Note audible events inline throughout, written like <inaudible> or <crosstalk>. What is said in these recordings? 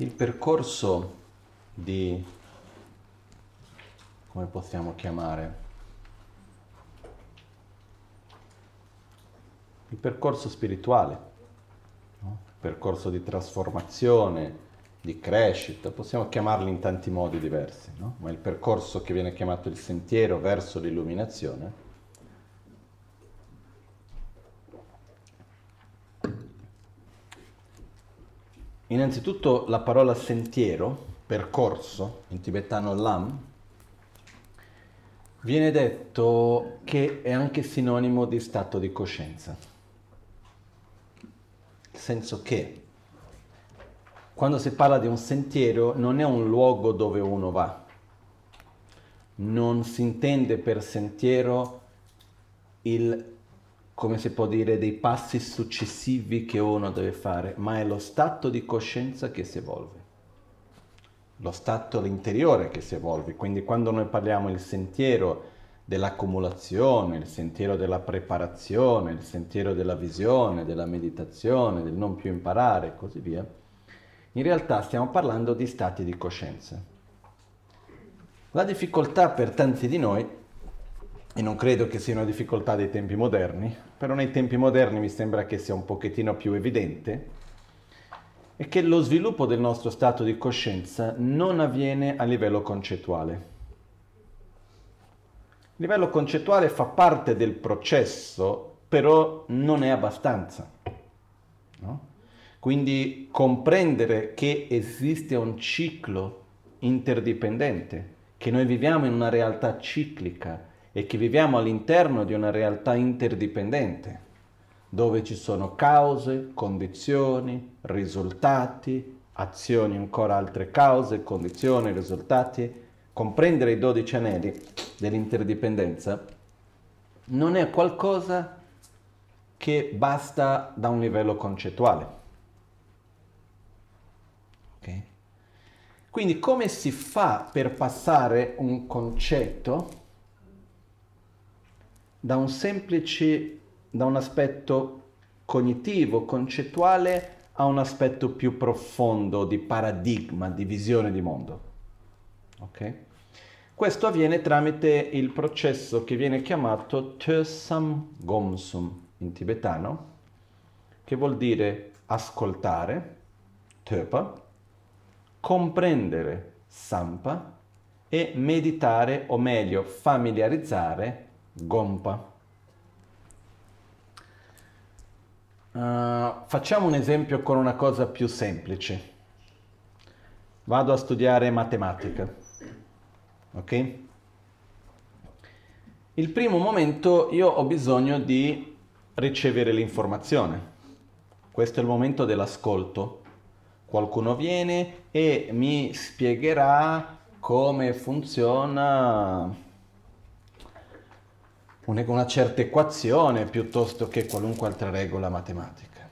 il percorso di, come possiamo chiamare, il percorso spirituale, no? il percorso di trasformazione, di crescita, possiamo chiamarli in tanti modi diversi, no? ma il percorso che viene chiamato il sentiero verso l'illuminazione Innanzitutto la parola sentiero, percorso, in tibetano lam, viene detto che è anche sinonimo di stato di coscienza. Nel senso che quando si parla di un sentiero non è un luogo dove uno va, non si intende per sentiero il come si può dire, dei passi successivi che uno deve fare, ma è lo stato di coscienza che si evolve, lo stato interiore che si evolve. Quindi quando noi parliamo del sentiero dell'accumulazione, il sentiero della preparazione, il sentiero della visione, della meditazione, del non più imparare e così via, in realtà stiamo parlando di stati di coscienza. La difficoltà per tanti di noi e non credo che sia una difficoltà dei tempi moderni, però nei tempi moderni mi sembra che sia un pochettino più evidente, è che lo sviluppo del nostro stato di coscienza non avviene a livello concettuale. Il livello concettuale fa parte del processo, però non è abbastanza. No? Quindi comprendere che esiste un ciclo interdipendente, che noi viviamo in una realtà ciclica, e che viviamo all'interno di una realtà interdipendente, dove ci sono cause, condizioni, risultati, azioni, ancora altre cause, condizioni, risultati. Comprendere i dodici anelli dell'interdipendenza non è qualcosa che basta da un livello concettuale. Quindi come si fa per passare un concetto da un semplice, da un aspetto cognitivo, concettuale, a un aspetto più profondo di paradigma, di visione di mondo. Ok? Questo avviene tramite il processo che viene chiamato Tösam Gomsum in tibetano, che vuol dire ascoltare, Töpa, comprendere, Sampa, e meditare, o meglio familiarizzare, Gompa. Uh, facciamo un esempio con una cosa più semplice. Vado a studiare matematica. Ok? Il primo momento io ho bisogno di ricevere l'informazione. Questo è il momento dell'ascolto. Qualcuno viene e mi spiegherà come funziona una certa equazione piuttosto che qualunque altra regola matematica.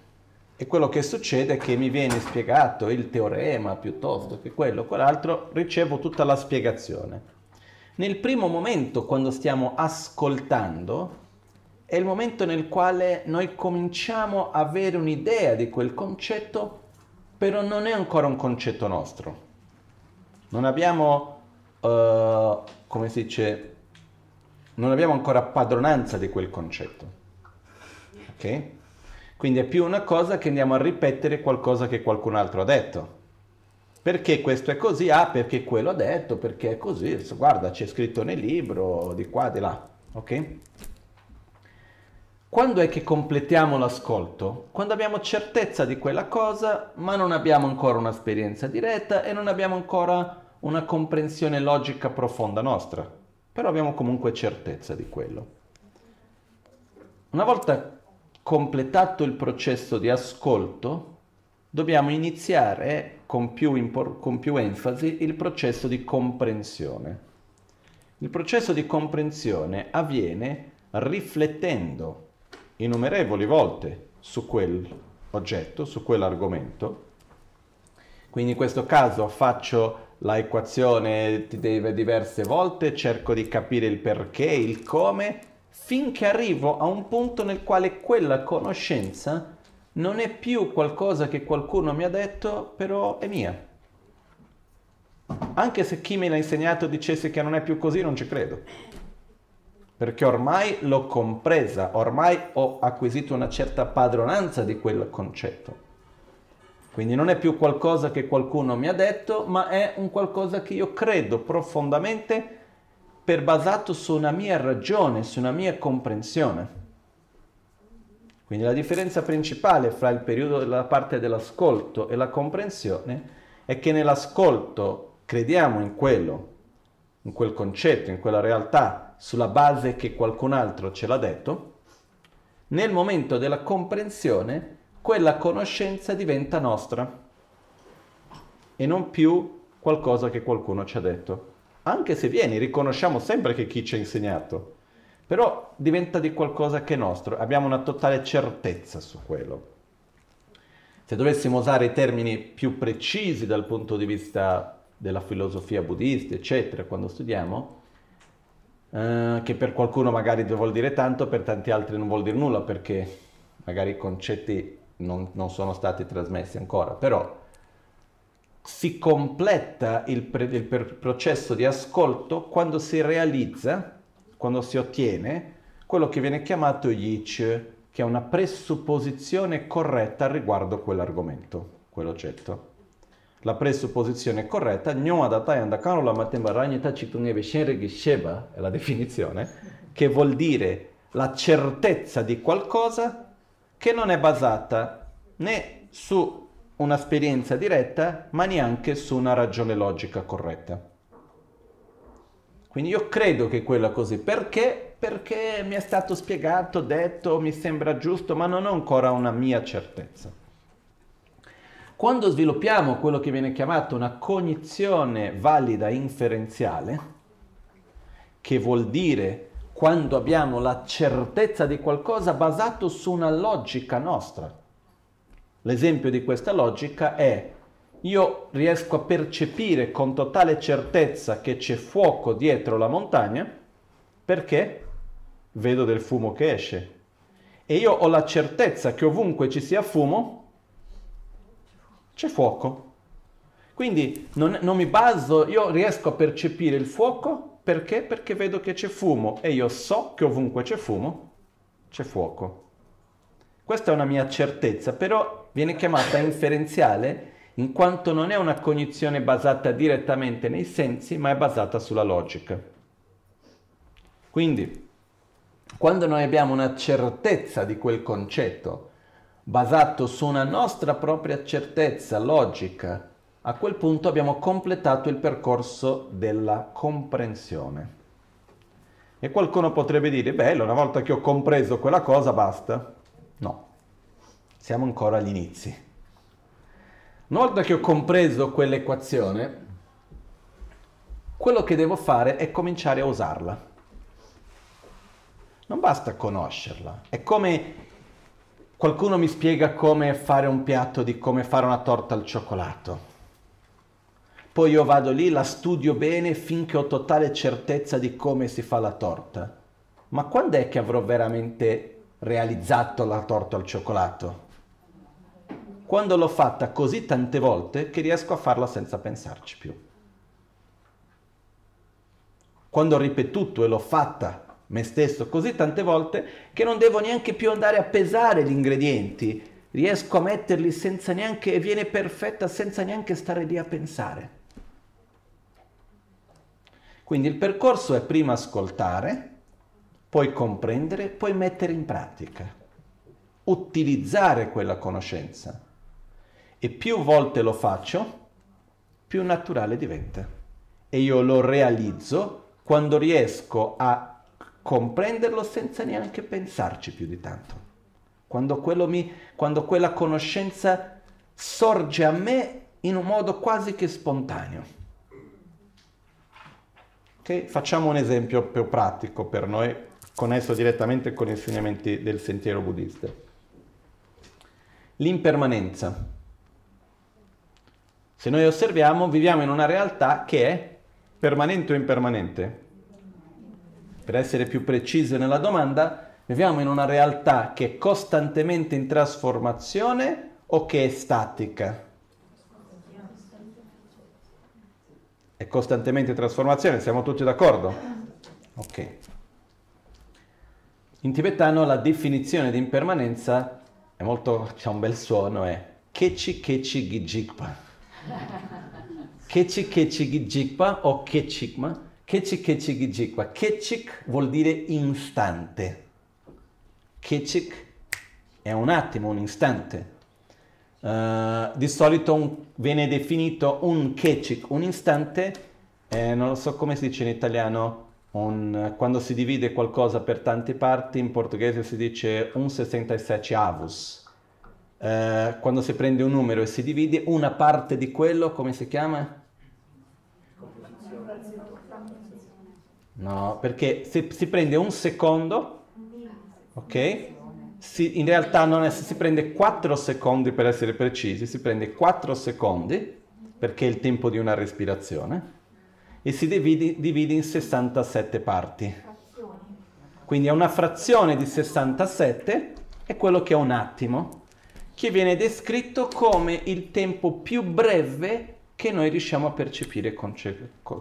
E quello che succede è che mi viene spiegato il teorema piuttosto che quello o quell'altro, ricevo tutta la spiegazione. Nel primo momento, quando stiamo ascoltando, è il momento nel quale noi cominciamo a avere un'idea di quel concetto, però non è ancora un concetto nostro. Non abbiamo, uh, come si dice, non abbiamo ancora padronanza di quel concetto. Ok? Quindi è più una cosa che andiamo a ripetere qualcosa che qualcun altro ha detto. Perché questo è così? Ah, perché quello ha detto, perché è così. Guarda, c'è scritto nel libro, di qua, di là. Ok? Quando è che completiamo l'ascolto? Quando abbiamo certezza di quella cosa, ma non abbiamo ancora un'esperienza diretta e non abbiamo ancora una comprensione logica profonda nostra però abbiamo comunque certezza di quello. Una volta completato il processo di ascolto, dobbiamo iniziare con più, impor- con più enfasi il processo di comprensione. Il processo di comprensione avviene riflettendo innumerevoli volte su quell'oggetto, su quell'argomento. Quindi in questo caso faccio la equazione diverse volte, cerco di capire il perché, il come, finché arrivo a un punto nel quale quella conoscenza non è più qualcosa che qualcuno mi ha detto, però è mia. Anche se chi me l'ha insegnato dicesse che non è più così, non ci credo. Perché ormai l'ho compresa, ormai ho acquisito una certa padronanza di quel concetto. Quindi non è più qualcosa che qualcuno mi ha detto, ma è un qualcosa che io credo profondamente per basato su una mia ragione, su una mia comprensione. Quindi la differenza principale fra il periodo della parte dell'ascolto e la comprensione è che nell'ascolto crediamo in quello, in quel concetto, in quella realtà, sulla base che qualcun altro ce l'ha detto, nel momento della comprensione quella conoscenza diventa nostra e non più qualcosa che qualcuno ci ha detto. Anche se vieni, riconosciamo sempre che chi ci ha insegnato, però diventa di qualcosa che è nostro, abbiamo una totale certezza su quello. Se dovessimo usare i termini più precisi dal punto di vista della filosofia buddista, eccetera, quando studiamo, eh, che per qualcuno magari vuol dire tanto, per tanti altri non vuol dire nulla, perché magari i concetti non, non sono stati trasmessi ancora, però si completa il, pre- il per- processo di ascolto quando si realizza quando si ottiene quello che viene chiamato yich, che è una presupposizione corretta riguardo quell'argomento, quell'oggetto. La presupposizione corretta, è la definizione, che vuol dire la certezza di qualcosa che non è basata né su un'esperienza diretta, ma neanche su una ragione logica corretta. Quindi io credo che quella così. Perché? Perché mi è stato spiegato, detto, mi sembra giusto, ma non ho ancora una mia certezza. Quando sviluppiamo quello che viene chiamato una cognizione valida inferenziale, che vuol dire quando abbiamo la certezza di qualcosa basato su una logica nostra. L'esempio di questa logica è io riesco a percepire con totale certezza che c'è fuoco dietro la montagna perché vedo del fumo che esce. E io ho la certezza che ovunque ci sia fumo, c'è fuoco. Quindi non, non, mi baso, io riesco a percepire il fuoco perché? Perché vedo che c'è fumo e io so che ovunque c'è fumo, c'è fuoco. Questa è una mia certezza, però viene chiamata inferenziale in quanto non è una cognizione basata direttamente nei sensi, ma è basata sulla logica. Quindi, quando noi abbiamo una certezza di quel concetto, basato su una nostra propria certezza logica, a quel punto abbiamo completato il percorso della comprensione. E qualcuno potrebbe dire, bello, una volta che ho compreso quella cosa, basta. No, siamo ancora agli inizi. Una volta che ho compreso quell'equazione, quello che devo fare è cominciare a usarla. Non basta conoscerla, è come qualcuno mi spiega come fare un piatto di come fare una torta al cioccolato. Poi io vado lì, la studio bene finché ho totale certezza di come si fa la torta. Ma quando è che avrò veramente realizzato la torta al cioccolato? quando l'ho fatta così tante volte che riesco a farla senza pensarci più. Quando ho ripetuto e l'ho fatta me stesso così tante volte che non devo neanche più andare a pesare gli ingredienti, riesco a metterli senza neanche e viene perfetta senza neanche stare lì a pensare. Quindi il percorso è prima ascoltare, poi comprendere, poi mettere in pratica, utilizzare quella conoscenza e più volte lo faccio, più naturale diventa. E io lo realizzo quando riesco a comprenderlo senza neanche pensarci più di tanto. Quando, mi, quando quella conoscenza sorge a me in un modo quasi che spontaneo. Okay? Facciamo un esempio più pratico per noi, connesso direttamente con gli insegnamenti del sentiero buddista. L'impermanenza. Se noi osserviamo, viviamo in una realtà che è permanente o impermanente. Per essere più precisi nella domanda, viviamo in una realtà che è costantemente in trasformazione o che è statica? È costantemente trasformazione, siamo tutti d'accordo? Ok. In tibetano la definizione di impermanenza è molto, c'è un bel suono, è Kechi Kechi Gijikpa. Kechi Kechi Gijikpa o Kechikma. Kechi Kechi Gijikpa. Kechik vuol dire istante. Kechik è un attimo, un istante. Uh, di solito un, viene definito un kechik, un istante, eh, non lo so come si dice in italiano, un, quando si divide qualcosa per tante parti, in portoghese si dice un 67 avus. Uh, quando si prende un numero e si divide una parte di quello, come si chiama? No, perché se si prende un secondo, ok? Si, in realtà non è, si prende 4 secondi per essere precisi, si prende 4 secondi perché è il tempo di una respirazione e si divide, divide in 67 parti. Quindi è una frazione di 67 è quello che è un attimo, che viene descritto come il tempo più breve che noi riusciamo a percepire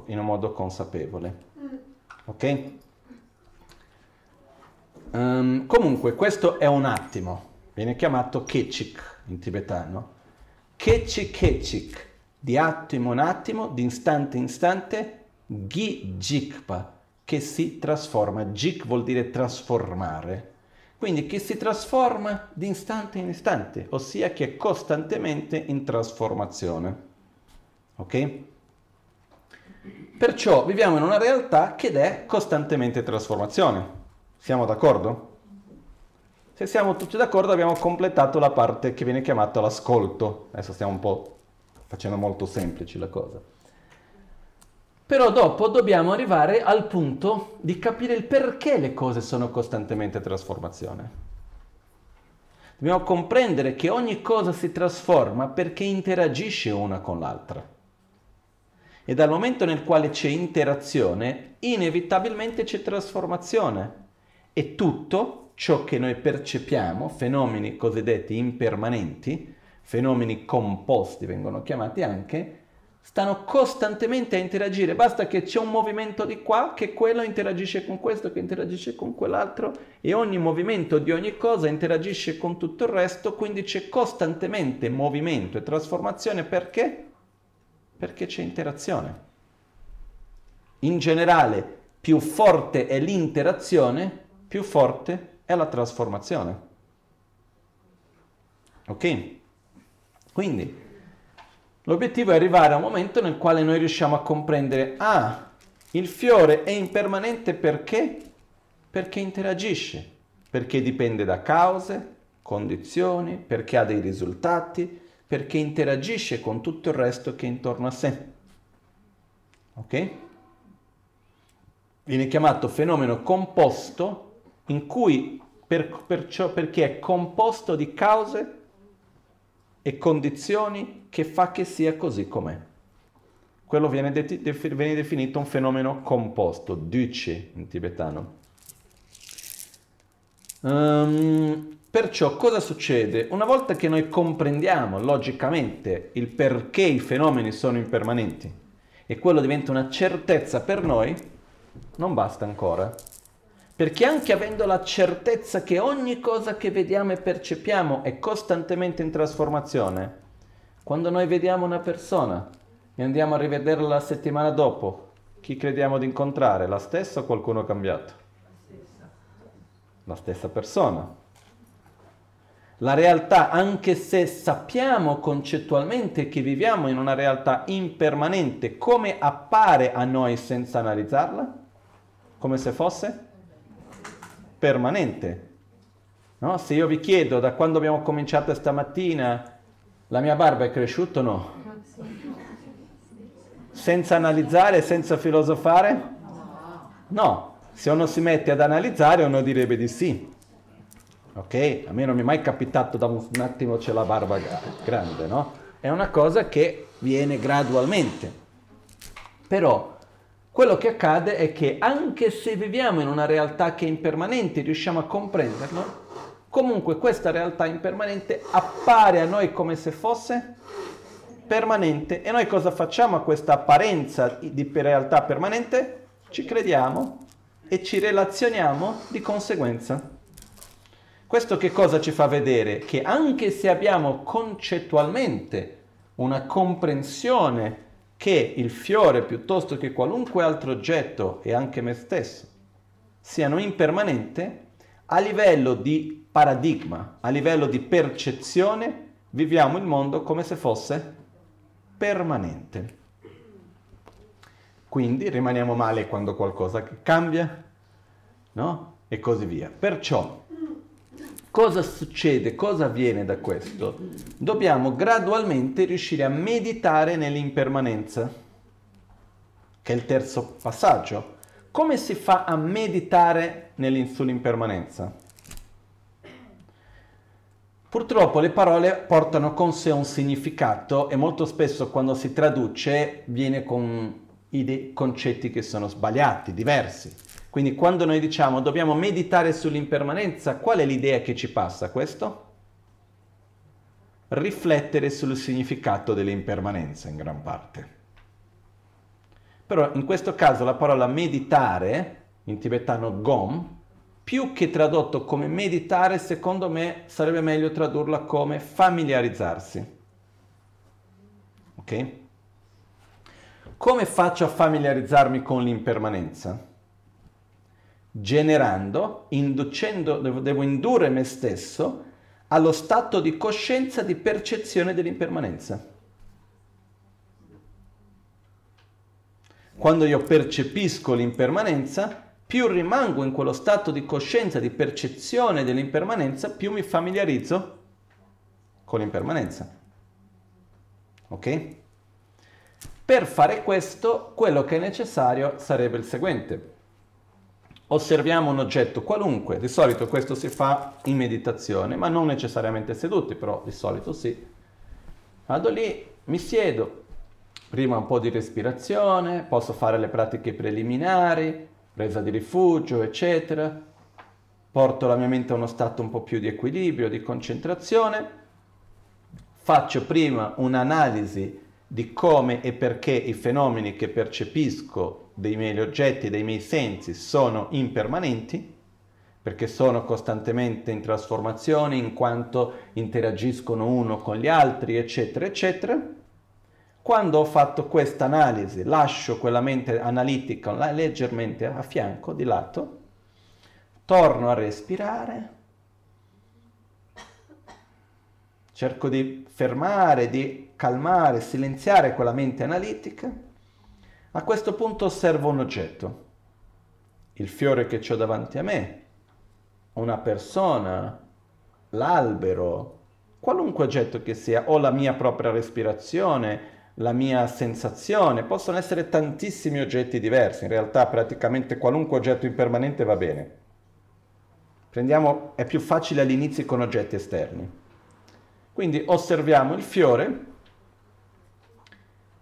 in un modo consapevole. Ok? Um, comunque, questo è un attimo, viene chiamato Kechik in tibetano. Kechik Kechik, di attimo in attimo, di istante in istante, Gi Jikpa, che si trasforma. Jik vuol dire trasformare. Quindi che si trasforma di istante in istante, ossia che è costantemente in trasformazione. Ok? Perciò viviamo in una realtà che è costantemente trasformazione. Siamo d'accordo? Se siamo tutti d'accordo abbiamo completato la parte che viene chiamata l'ascolto. Adesso stiamo un po' facendo molto semplici la cosa. Però dopo dobbiamo arrivare al punto di capire il perché le cose sono costantemente trasformazione. Dobbiamo comprendere che ogni cosa si trasforma perché interagisce una con l'altra. E dal momento nel quale c'è interazione, inevitabilmente c'è trasformazione e tutto ciò che noi percepiamo, fenomeni cosiddetti impermanenti, fenomeni composti vengono chiamati anche, stanno costantemente a interagire, basta che c'è un movimento di qua, che quello interagisce con questo, che interagisce con quell'altro e ogni movimento di ogni cosa interagisce con tutto il resto, quindi c'è costantemente movimento e trasformazione perché? Perché c'è interazione. In generale, più forte è l'interazione, più forte è la trasformazione. Ok? Quindi l'obiettivo è arrivare a un momento nel quale noi riusciamo a comprendere, ah, il fiore è impermanente perché? Perché interagisce, perché dipende da cause, condizioni, perché ha dei risultati, perché interagisce con tutto il resto che è intorno a sé. Ok? Viene chiamato fenomeno composto in cui per, perciò, perché è composto di cause e condizioni che fa che sia così com'è. Quello viene, de- de- viene definito un fenomeno composto, duce in tibetano. Um, perciò cosa succede? Una volta che noi comprendiamo logicamente il perché i fenomeni sono impermanenti e quello diventa una certezza per noi, non basta ancora perché anche avendo la certezza che ogni cosa che vediamo e percepiamo è costantemente in trasformazione, quando noi vediamo una persona e andiamo a rivederla la settimana dopo, chi crediamo di incontrare? La stessa o qualcuno cambiato? La stessa persona. La realtà, anche se sappiamo concettualmente che viviamo in una realtà impermanente, come appare a noi senza analizzarla? Come se fosse? Permanente. No? Se io vi chiedo da quando abbiamo cominciato stamattina, la mia barba è cresciuta o no? Senza analizzare, senza filosofare? No. Se uno si mette ad analizzare, uno direbbe di sì. Ok? A me non mi è mai capitato da un attimo c'è la barba grande, no? È una cosa che viene gradualmente. Però quello che accade è che anche se viviamo in una realtà che è impermanente, riusciamo a comprenderlo, comunque questa realtà impermanente appare a noi come se fosse permanente. E noi cosa facciamo a questa apparenza di realtà permanente? Ci crediamo e ci relazioniamo di conseguenza. Questo che cosa ci fa vedere? Che anche se abbiamo concettualmente una comprensione che il fiore piuttosto che qualunque altro oggetto e anche me stesso siano impermanente, a livello di paradigma, a livello di percezione, viviamo il mondo come se fosse permanente. Quindi rimaniamo male quando qualcosa cambia, no? E così via. Perciò, cosa succede? Cosa avviene da questo? Dobbiamo gradualmente riuscire a meditare nell'impermanenza, che è il terzo passaggio. Come si fa a meditare sull'impermanenza? Purtroppo le parole portano con sé un significato e molto spesso quando si traduce viene con idee, concetti che sono sbagliati, diversi. Quindi quando noi diciamo dobbiamo meditare sull'impermanenza, qual è l'idea che ci passa questo? Riflettere sul significato dell'impermanenza in gran parte. Però in questo caso la parola meditare, in tibetano gom, più che tradotto come meditare, secondo me sarebbe meglio tradurla come familiarizzarsi. Ok? Come faccio a familiarizzarmi con l'impermanenza? Generando, inducendo, devo, indurre me stesso allo stato di coscienza di percezione dell'impermanenza. Quando io percepisco l'impermanenza, più rimango in quello stato di coscienza, di percezione dell'impermanenza, più mi familiarizzo con l'impermanenza. Ok? Per fare questo, quello che è necessario sarebbe il seguente. Osserviamo un oggetto qualunque, di solito questo si fa in meditazione, ma non necessariamente seduti, però di solito sì. Vado lì, mi siedo, prima un po' di respirazione, posso fare le pratiche preliminari, presa di rifugio, eccetera. Porto la mia mente a uno stato un po' più di equilibrio, di concentrazione. Faccio prima un'analisi di come e perché i fenomeni che percepisco dei miei oggetti, dei miei sensi, sono impermanenti, perché sono costantemente in trasformazione in quanto interagiscono uno con gli altri, eccetera, eccetera quando ho fatto questa analisi, lascio quella mente analitica leggermente a fianco, di lato, torno a respirare, cerco di fermare, di calmare, silenziare quella mente analitica. A questo punto osservo un oggetto, il fiore che ho davanti a me, una persona, l'albero, qualunque oggetto che sia, o la mia propria respirazione, la mia sensazione, possono essere tantissimi oggetti diversi, in realtà praticamente qualunque oggetto impermanente va bene. Prendiamo, è più facile all'inizio con oggetti esterni. Quindi osserviamo il fiore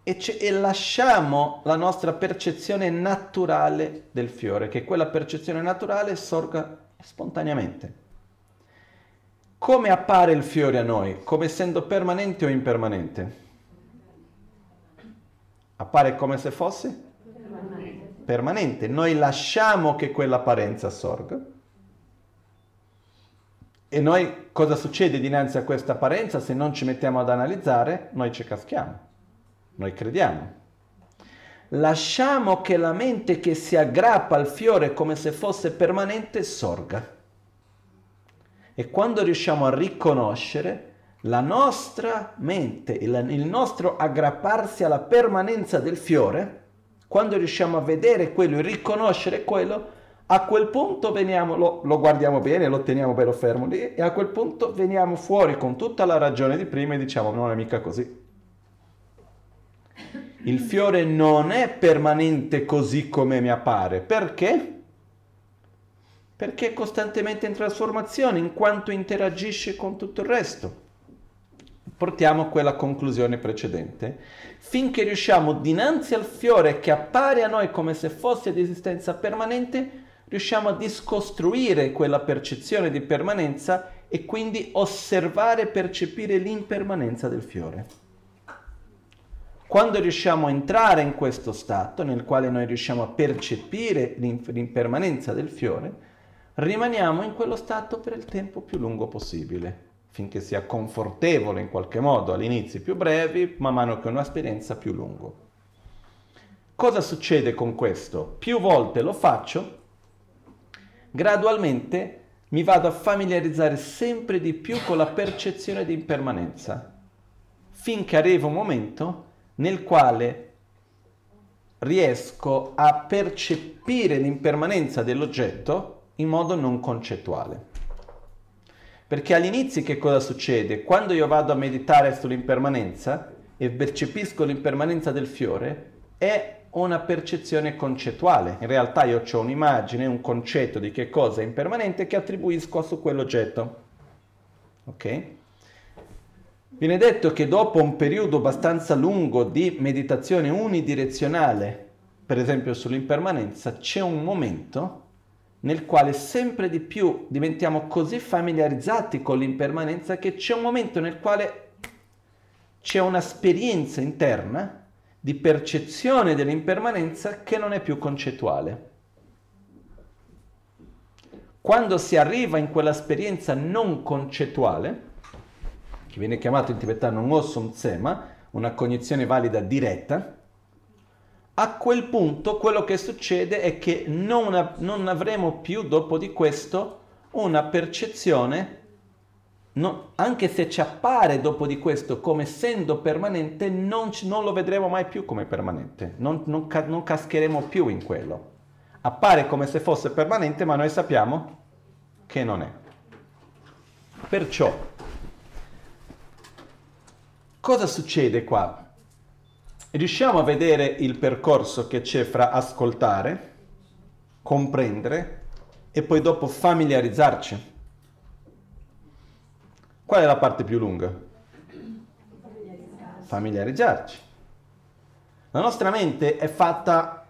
e, e, lasciamo la nostra percezione naturale del fiore, che quella percezione naturale sorga spontaneamente. Come appare il fiore a noi? Come essendo permanente o impermanente? appare come se fosse permanente. permanente. Noi lasciamo che quell'apparenza sorga. E noi cosa succede dinanzi a questa apparenza se non ci mettiamo ad analizzare? Noi ci caschiamo, noi crediamo. Lasciamo che la mente che si aggrappa al fiore come se fosse permanente sorga. E quando riusciamo a riconoscere, la nostra mente, il, nostro aggrapparsi alla permanenza del fiore, quando riusciamo a vedere quello e riconoscere quello, a quel punto veniamo, lo, lo, guardiamo bene, lo teniamo bello fermo lì e a quel punto veniamo fuori con tutta la ragione di prima e diciamo non è mica così. Il fiore non è permanente così come mi appare. Perché? Perché è costantemente in trasformazione in quanto interagisce con tutto il resto portiamo a quella conclusione precedente, finché riusciamo dinanzi al fiore che appare a noi come se fosse di esistenza permanente, riusciamo a discostruire quella percezione di permanenza e quindi osservare e percepire l'impermanenza del fiore. Quando riusciamo a entrare in questo stato, nel quale noi riusciamo a percepire l'impermanenza del fiore, rimaniamo in quello stato per il tempo più lungo possibile, finché sia confortevole in qualche modo, all'inizio più brevi, man mano che un'esperienza più lunga. Cosa succede con questo? Più volte lo faccio, gradualmente mi vado a familiarizzare sempre di più con la percezione di impermanenza, finché arriva un momento nel quale riesco a percepire l'impermanenza dell'oggetto in modo non concettuale. Perché all'inizio che cosa succede? Quando io vado a meditare sull'impermanenza e percepisco l'impermanenza del fiore, è una percezione concettuale. In realtà io ho un'immagine, un concetto di che cosa è impermanente che attribuisco su quell'oggetto. Ok? Viene detto che dopo un periodo abbastanza lungo di meditazione unidirezionale, per esempio sull'impermanenza, c'è un momento nel quale sempre di più diventiamo così familiarizzati con l'impermanenza che c'è un momento nel quale c'è un'esperienza interna di percezione dell'impermanenza che non è più concettuale. Quando si arriva in quell'esperienza non concettuale, che viene chiamato in tibetano Ngosum Tsema, una cognizione valida diretta, a quel punto quello che succede è che non, non avremo più dopo di questo una percezione, no, anche se ci appare dopo di questo come essendo permanente, non, non lo vedremo mai più come permanente, non, non, non cascheremo più in quello. Appare come se fosse permanente, ma noi sappiamo che non è. Perciò Cosa succede qua? Riusciamo a vedere il percorso che c'è fra ascoltare, comprendere e poi dopo familiarizzarci. Qual è la parte più lunga? Familiarizzarci. La nostra mente è fatta,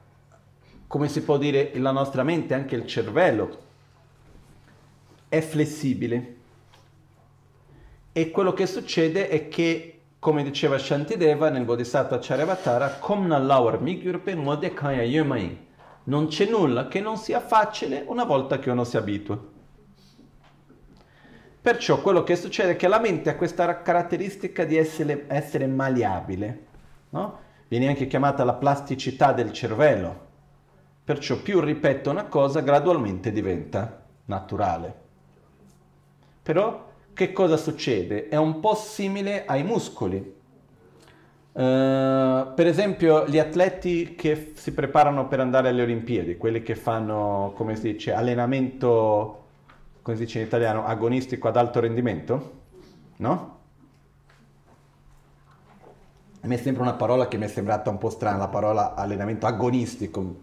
come si può dire, la nostra mente, anche il cervello, è flessibile. E quello che succede è che come diceva Shantideva nel Bodhisattva Charyavatara, Komna Laur Migyurpe Modekaya Yumain. Non c'è nulla che non sia facile una volta che uno si abitua. Perciò quello che succede è che la mente ha questa caratteristica di essere, essere maleabile, no? viene anche chiamata la plasticità del cervello. Perciò più ripeto una cosa, gradualmente diventa naturale. Però che cosa succede? È un po' simile ai muscoli. Uh, per esempio gli atleti che si preparano per andare alle Olimpiadi, quelli che fanno, come si dice, allenamento, come si dice in italiano, agonistico ad alto rendimento, no? A me sembra una parola che mi è sembrata un po' strana, la parola allenamento agonistico.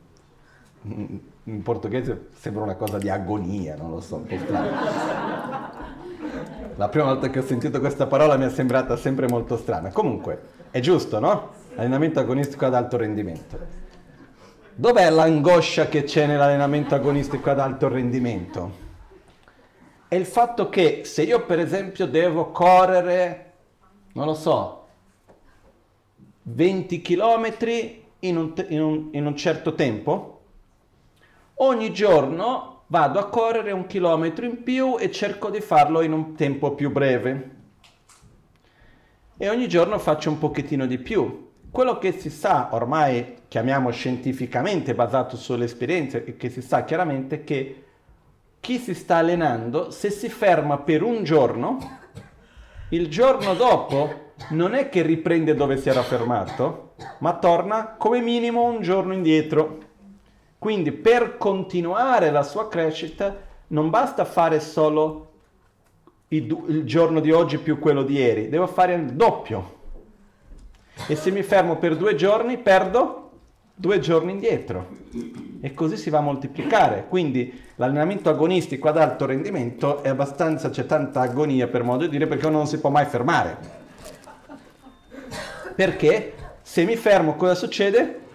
In portoghese sembra una cosa di agonia, non lo so, un po' strano. La prima volta che ho sentito questa parola mi è sembrata sempre molto strana. Comunque, è giusto, no? Allenamento agonistico ad alto rendimento. Dov'è l'angoscia che c'è nell'allenamento agonistico ad alto rendimento? È il fatto che se io per esempio devo correre, non lo so, 20 km in un, in un, in un certo tempo, ogni giorno vado a correre un chilometro in più e cerco di farlo in un tempo più breve. E ogni giorno faccio un pochettino di più. Quello che si sa, ormai chiamiamo scientificamente, basato sulle esperienze, e che si sa chiaramente che chi si sta allenando, se si ferma per un giorno, il giorno dopo non è che riprende dove si era fermato, ma torna come minimo un giorno indietro. Quindi per continuare la sua crescita non basta fare solo il, il giorno di oggi più quello di ieri, devo fare il doppio. E se mi fermo per due giorni perdo due giorni indietro. E così si va a moltiplicare. Quindi l'allenamento agonistico ad alto rendimento è abbastanza, c'è tanta agonia per modo di dire, perché uno non si può mai fermare. Perché se mi fermo cosa succede?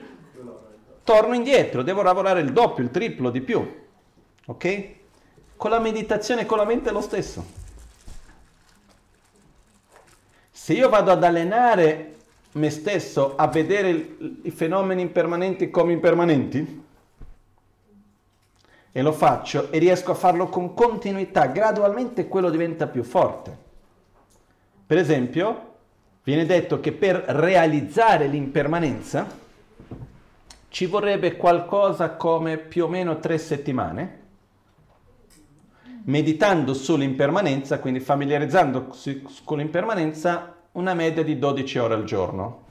Torno indietro, devo lavorare il doppio, il triplo di più. Ok? Con la meditazione e con la mente è lo stesso. Se io vado ad allenare me stesso a vedere i fenomeni impermanenti come impermanenti? E lo faccio e riesco a farlo con continuità, gradualmente quello diventa più forte. Per esempio, viene detto che per realizzare l'impermanenza ci vorrebbe qualcosa come più o meno tre settimane, meditando sull'impermanenza, quindi familiarizzando con l'impermanenza una media di 12 ore al giorno.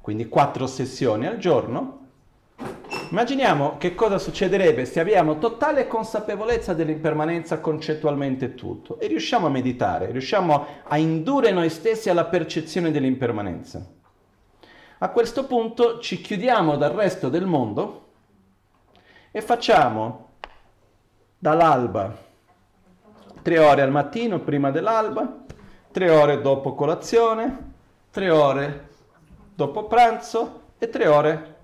Quindi 4 sessioni al giorno. Immaginiamo che cosa succederebbe se abbiamo totale consapevolezza dell'impermanenza concettualmente tutto e riusciamo a meditare, riusciamo a indurre noi stessi alla percezione dell'impermanenza. A questo punto ci chiudiamo dal resto del mondo e facciamo dall'alba tre ore al mattino prima dell'alba, tre ore dopo colazione, tre ore dopo pranzo e tre ore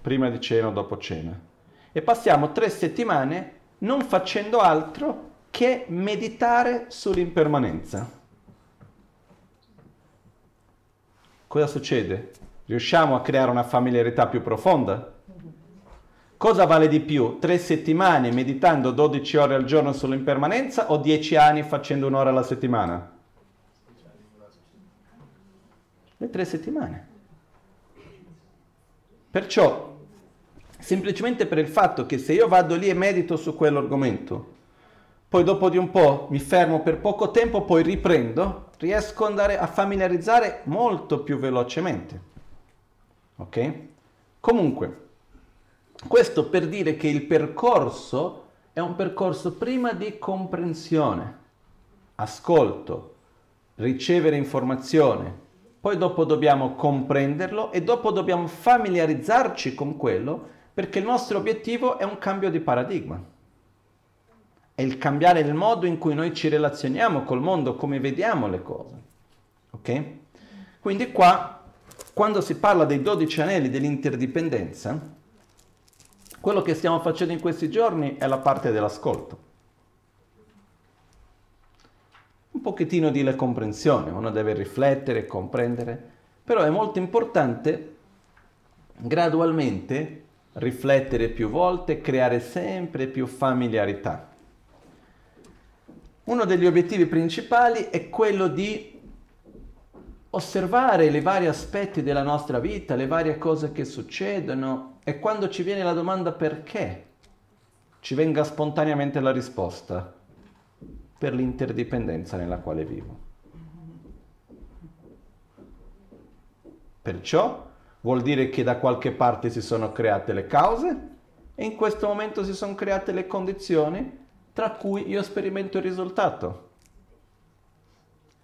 prima di cena o dopo cena. E passiamo tre settimane non facendo altro che meditare sull'impermanenza. Cosa succede? Riusciamo a creare una familiarità più profonda? Cosa vale di più? Tre settimane meditando 12 ore al giorno sull'impermanenza o 10 anni facendo un'ora alla settimana? le tre settimane. Perciò, semplicemente per il fatto che se io vado lì e medito su quell'argomento, poi dopo di un po' mi fermo per poco tempo, poi riprendo, riesco ad andare a familiarizzare molto più velocemente. Ok? Comunque, questo per dire che il percorso è un percorso prima di comprensione, ascolto, ricevere informazione, poi dopo dobbiamo comprenderlo e dopo dobbiamo familiarizzarci con quello perché il nostro obiettivo è un cambio di paradigma. È il cambiare il modo in cui noi ci relazioniamo col mondo, come vediamo le cose. Ok? Quindi qua, quando si parla dei 12 anelli dell'interdipendenza, quello che stiamo facendo in questi giorni è la parte dell'ascolto. un pochettino di comprensione, uno deve riflettere, comprendere, però è molto importante gradualmente riflettere più volte, creare sempre più familiarità. Uno degli obiettivi principali è quello di osservare i vari aspetti della nostra vita, le varie cose che succedono e quando ci viene la domanda perché, ci venga spontaneamente la risposta per l'interdipendenza nella quale vivo. Perciò vuol dire che da qualche parte si sono create le cause e in questo momento si sono create le condizioni tra cui io sperimento il risultato.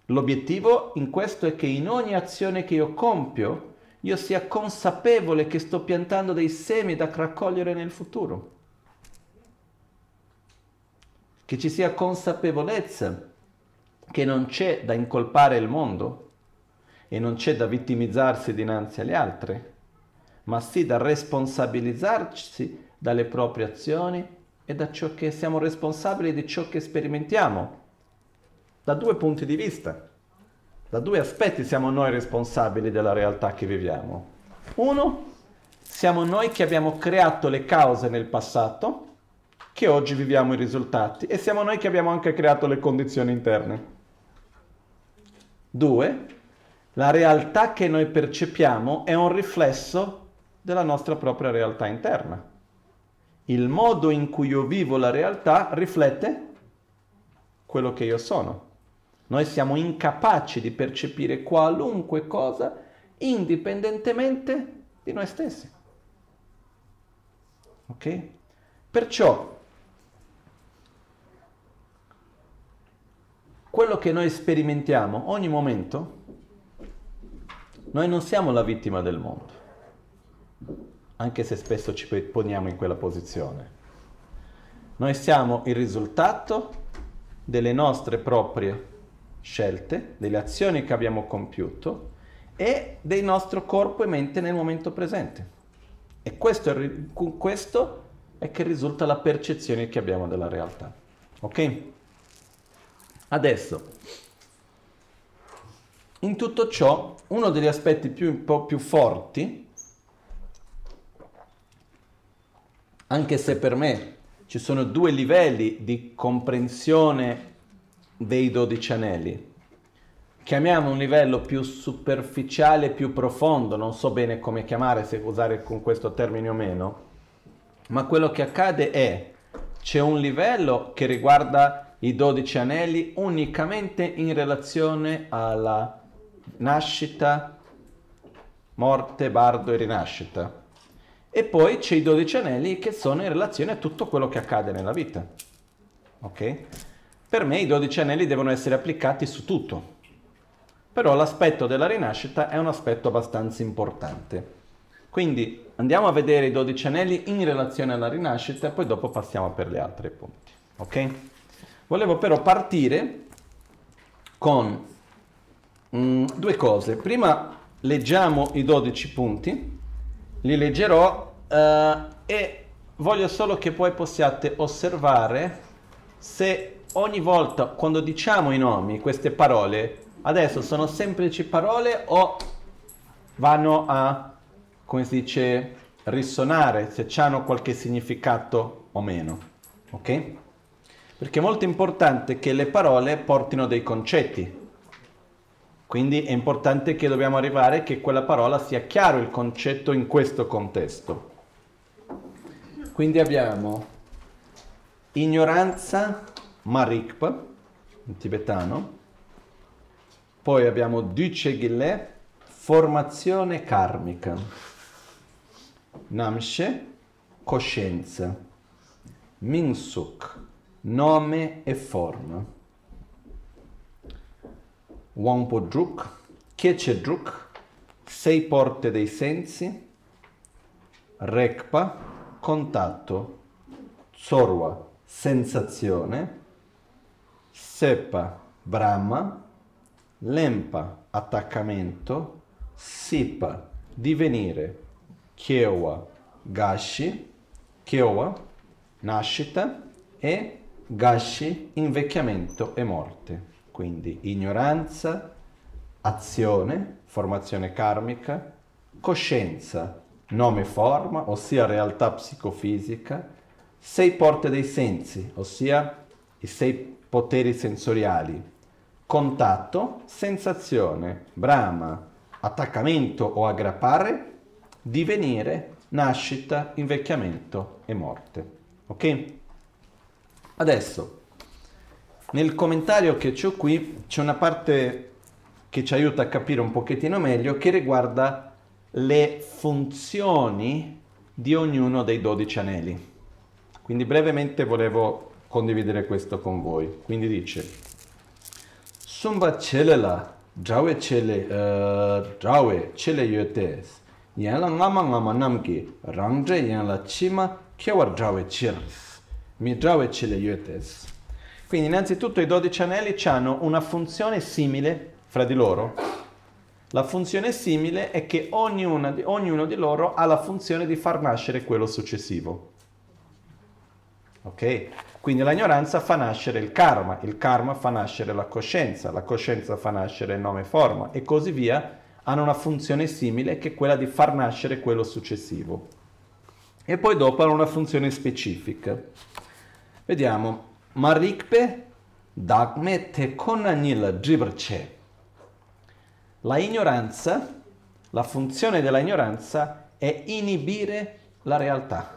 L'obiettivo in questo è che in ogni azione che io compio io sia consapevole che sto piantando dei semi da raccogliere nel futuro. Che ci sia consapevolezza che non c'è da incolpare il mondo e non c'è da vittimizzarsi dinanzi agli altri, ma sì da responsabilizzarci dalle proprie azioni e da ciò che siamo responsabili di ciò che sperimentiamo, da due punti di vista. Da due aspetti siamo noi responsabili della realtà che viviamo. Uno, siamo noi che abbiamo creato le cause nel passato che oggi viviamo i risultati e siamo noi che abbiamo anche creato le condizioni interne. Due, la realtà che noi percepiamo è un riflesso della nostra propria realtà interna. Il modo in cui io vivo la realtà riflette quello che io sono. Noi siamo incapaci di percepire qualunque cosa indipendentemente di noi stessi. Ok? Perciò quello che noi sperimentiamo ogni momento, noi non siamo la vittima del mondo, anche se spesso ci poniamo in quella posizione. Noi siamo il risultato delle nostre proprie scelte, delle azioni che abbiamo compiuto e del nostro corpo e mente nel momento presente. E questo è, questo è che risulta la percezione che abbiamo della realtà. Ok? Adesso, In tutto ciò, uno degli aspetti più, un po' più forti, anche se per me ci sono due livelli di comprensione dei dodici anelli, chiamiamo un livello più superficiale, più profondo, non so bene come chiamare, se usare con questo termine o meno, ma quello che accade è c'è un livello che riguarda i dodici anelli unicamente in relazione alla nascita, morte, bardo e rinascita. E poi c'è i dodici anelli che sono in relazione a tutto quello che accade nella vita. Ok? Per me i dodici anelli devono essere applicati su tutto però l'aspetto della rinascita è un aspetto abbastanza importante. Quindi andiamo a vedere i 12 anelli in relazione alla rinascita e poi dopo passiamo per gli altri punti. Ok? Volevo però partire con mm, due cose. Prima leggiamo i 12 punti, li leggerò uh, e voglio solo che poi possiate osservare se ogni volta quando diciamo i nomi, queste parole, Adesso sono semplici parole o vanno a, come si dice, risuonare se hanno qualche significato o meno. Ok? Perché è molto importante che le parole portino dei concetti. Quindi è importante che dobbiamo arrivare che quella parola sia chiaro il concetto in questo contesto. Quindi abbiamo ignoranza, marikpa, tibetano, poi abbiamo Duce formazione karmica. Namshe, coscienza. Minsuk, nome e forma. Wampodruk, Kiechedruk, sei porte dei sensi. Rekpa, contatto. Tsorwa, sensazione. Sepa, Brahma, Lempa, attaccamento, Sipa, divenire, Kiewa, Gashi, Kiewa, nascita. E Gashi, invecchiamento e morte. Quindi ignoranza, azione, formazione karmica, coscienza, nome forma, ossia realtà psicofisica, sei porte dei sensi, ossia i sei poteri sensoriali, contatto, sensazione, brama, attaccamento o aggrappare, divenire, nascita, invecchiamento e morte. Ok? Adesso, nel commentario che ho qui c'è una parte che ci aiuta a capire un pochettino meglio che riguarda le funzioni di ognuno dei 12 anelli. Quindi brevemente volevo condividere questo con voi. Quindi dice sumba chele la drawe chele drawe chele yotes yan la ngama ngama namki rangje yan la chima kewar drawe chirs mi drawe chele yotes quindi innanzitutto i 12 anelli hanno una funzione simile fra di loro. La funzione simile è che ognuna, ognuno di loro ha la funzione di far nascere quello successivo ok quindi l'ignoranza fa nascere il karma, il karma fa nascere la coscienza, la coscienza fa nascere il nome forma e così via, hanno una funzione simile che è quella di far nascere quello successivo. E poi dopo hanno una funzione specifica. Vediamo, Marikpe dagme te konanila dribrce. La ignoranza, la funzione della ignoranza è inibire la realtà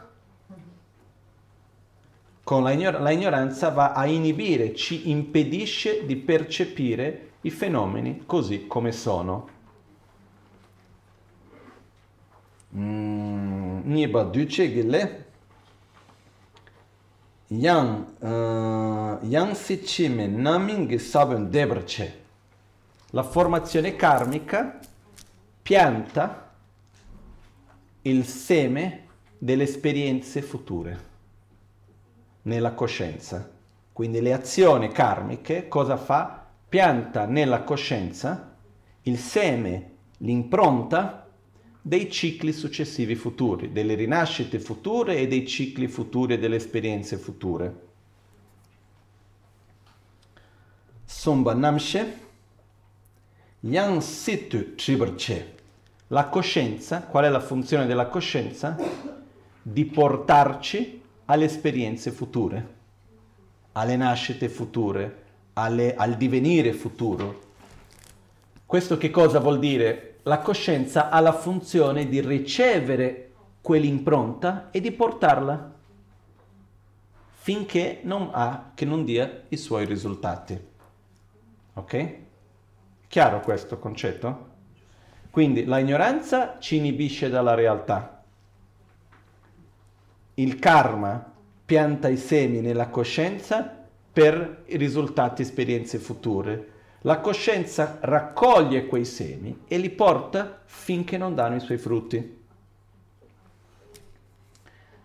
con la, ignor- la ignoranza va a inibire, ci impedisce di percepire i fenomeni così come sono. Mm, Niba ducegile yang uh, yang sichime naming sabun debrce la formazione karmica pianta il seme delle esperienze future nella coscienza. Quindi le azioni karmiche cosa fa? Pianta nella coscienza il seme, l'impronta dei cicli successivi futuri, delle rinascite future e dei cicli futuri e delle esperienze future. Somba Namshe, Yang situ triberce. La coscienza, qual è la funzione della coscienza? Di portarci alle esperienze future, alle nascite future, alle, al divenire futuro. Questo che cosa vuol dire? La coscienza ha la funzione di ricevere quell'impronta e di portarla finché non ha, che non dia i suoi risultati. Ok? Chiaro questo concetto? Quindi la ignoranza ci inibisce dalla realtà. Il karma pianta i semi nella coscienza per i risultati, esperienze future. La coscienza raccoglie quei semi e li porta finché non danno i suoi frutti.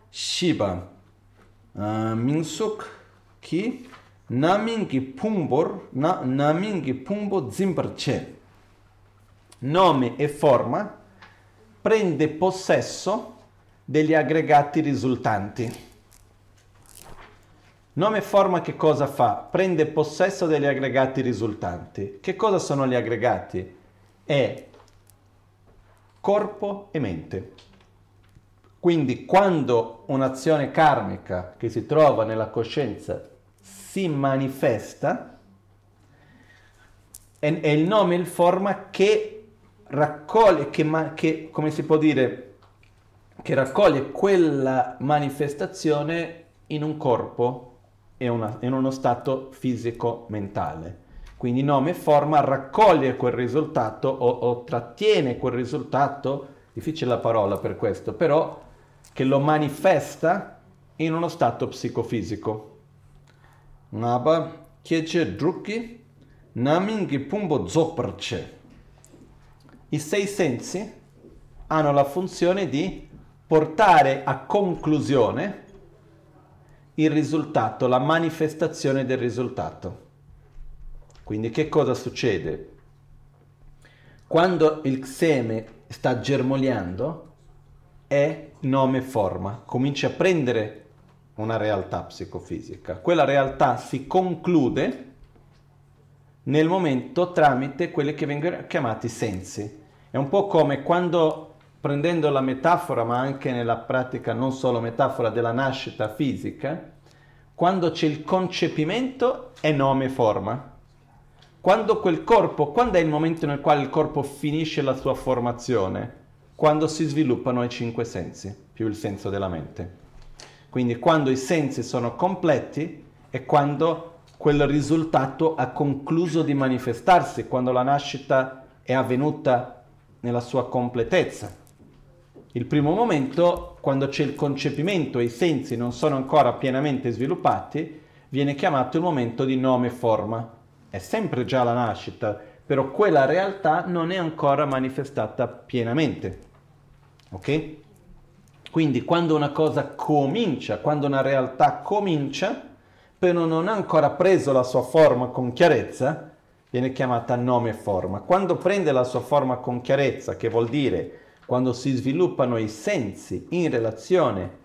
Shiva uh, Minsuk ki Namingi Pumbor na, Namingi Pumbo Zimbarce. Nome e forma prende possesso degli aggregati risultanti. Nome e forma che cosa fa? Prende possesso degli aggregati risultanti. Che cosa sono gli aggregati? È corpo e mente. Quindi quando un'azione karmica che si trova nella coscienza si manifesta, è, il nome e il forma che raccoglie, che, che, come si può dire, che raccoglie quella manifestazione in un corpo e in uno stato fisico-mentale. Quindi nome e forma raccoglie quel risultato o, o trattiene quel risultato, difficile la parola per questo, però che lo manifesta in uno stato psicofisico. Naba chiece druki namingi pumbo zoprce. I sei sensi hanno la funzione di portare a conclusione il risultato, la manifestazione del risultato. Quindi che cosa succede? Quando il seme sta germogliando è nome forma, comincia a prendere una realtà psicofisica. Quella realtà si conclude nel momento tramite quelli che vengono chiamati sensi. È un po' come quando, prendendo la metafora, ma anche nella pratica non solo metafora della nascita fisica, quando c'è il concepimento è nome e forma. Quando quel corpo, quando è il momento nel quale il corpo finisce la sua formazione? Quando si sviluppano i cinque sensi, più il senso della mente. Quindi quando i sensi sono completi è quando quel risultato ha concluso di manifestarsi, quando la nascita è avvenuta nella sua completezza. Il primo momento, quando c'è il concepimento e i sensi non sono ancora pienamente sviluppati, viene chiamato il momento di nome e forma. È sempre già la nascita, però quella realtà non è ancora manifestata pienamente. Ok? Quindi quando una cosa comincia, quando una realtà comincia, però non ha ancora preso la sua forma con chiarezza, viene chiamata nome e forma. Quando prende la sua forma con chiarezza, che vuol dire quando si sviluppano i sensi in relazione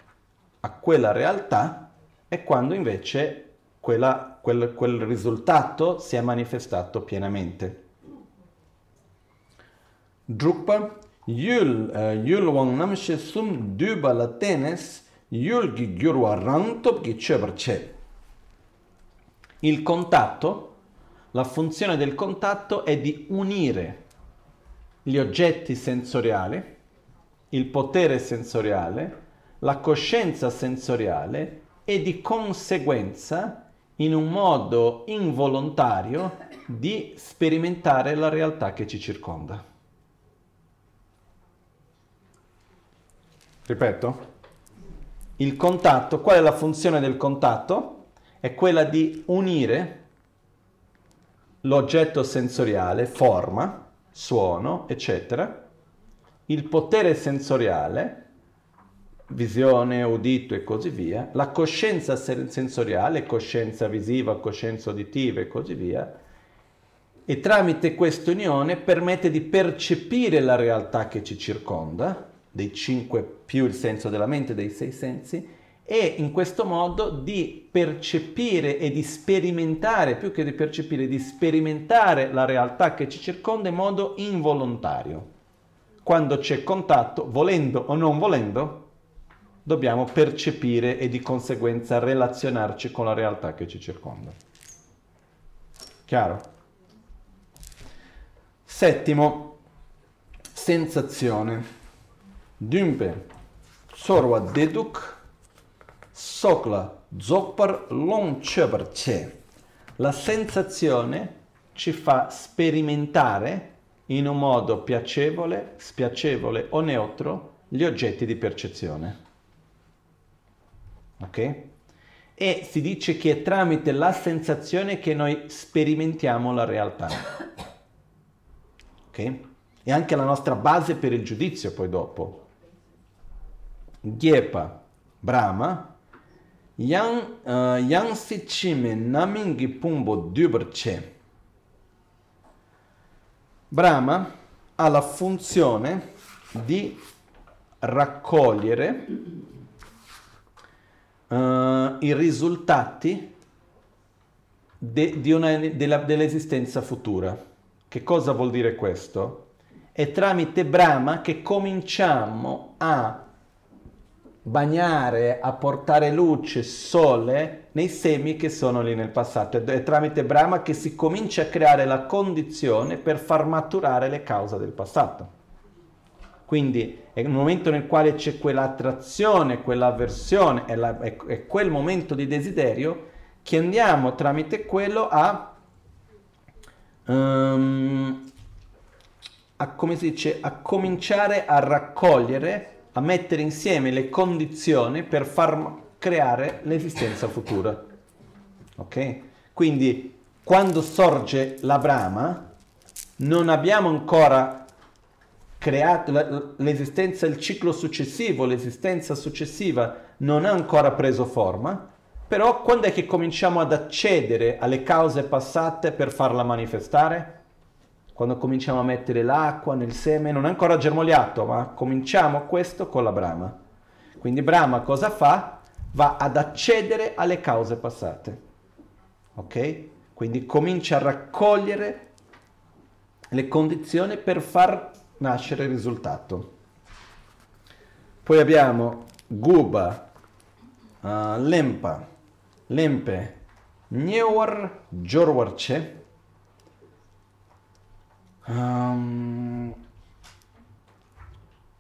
a quella realtà, è quando invece quella, quel, quel risultato si è manifestato pienamente. Drukpa Yul yulwang namshe sum duba la tenes yul gyurwa rantop gi ceberce. Il contatto, la funzione del contatto è di unire gli oggetti sensoriali, il potere sensoriale, la coscienza sensoriale e di conseguenza in un modo involontario di sperimentare la realtà che ci circonda. Ripeto, il contatto, qual è la funzione del contatto? È quella di unire l'oggetto sensoriale, forma, suono, eccetera, il potere sensoriale, visione, udito e così via, la coscienza sensoriale, coscienza visiva, coscienza uditiva e così via, e tramite questa unione permette di percepire la realtà che ci circonda, dei cinque più il senso della mente, dei sei sensi, e in questo modo di percepire e di sperimentare, più che di percepire, di sperimentare la realtà che ci circonda in modo involontario. Quando c'è contatto, volendo o non volendo, dobbiamo percepire e di conseguenza relazionarci con la realtà che ci circonda. Chiaro? Settimo, sensazione. Dunque, sorwa deduk, sokla zoppar long c'è. La sensazione ci fa sperimentare in un modo piacevole, spiacevole o neutro gli oggetti di percezione. Ok? E si dice che è tramite la sensazione che noi sperimentiamo la realtà. Ok? E anche la nostra base per il giudizio poi dopo. Gyepa, Brahma, Yang, uh, yang si cime namingi pumbo duberce. Brahma ha la funzione di raccogliere uh, i risultati de, di una, della, dell'esistenza futura. Che cosa vuol dire questo? È tramite Brahma che cominciamo a bagnare, a portare luce, sole nei semi che sono lì nel passato. È tramite Brahma che si comincia a creare la condizione per far maturare le cause del passato. Quindi è il momento nel quale c'è quell'attrazione, quell'avversione, è, la, è, è quel momento di desiderio che andiamo tramite quello a, um, a, come si dice, a cominciare a raccogliere, a mettere insieme le condizioni per far creare l'esistenza futura. Ok? Quindi quando sorge la Brahma non abbiamo ancora creato l'esistenza, il ciclo successivo, l'esistenza successiva non ha ancora preso forma, però quando è che cominciamo ad accedere alle cause passate per farla manifestare? Quando cominciamo a mettere l'acqua nel seme, non è ancora germogliato, ma cominciamo questo con la Brahma. Quindi Brahma cosa fa? Va ad accedere alle cause passate. Ok? Quindi comincia a raccogliere le condizioni per far nascere il risultato. Poi abbiamo Guba, uh, Lempa, Lempe, Njewar, Jorwarce. Um,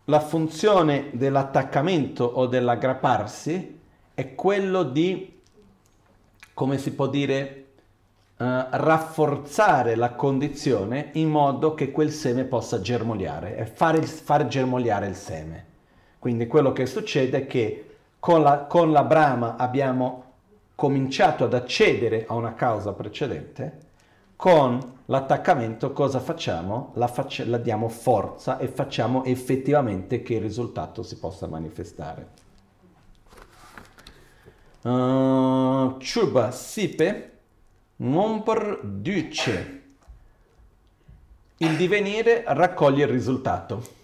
la funzione dell'attaccamento o dell'aggrapparsi è quello di, come si può dire, uh, rafforzare la condizione in modo che quel seme possa germogliare e far germogliare il seme. Quindi quello che succede è che con la, con la brama abbiamo cominciato ad accedere a una causa precedente, con l'attaccamento cosa facciamo? La, faccia, la diamo forza e facciamo effettivamente che il risultato si possa manifestare. Uh, Chuba Sipe Nomper duce. Il divenire raccoglie il risultato.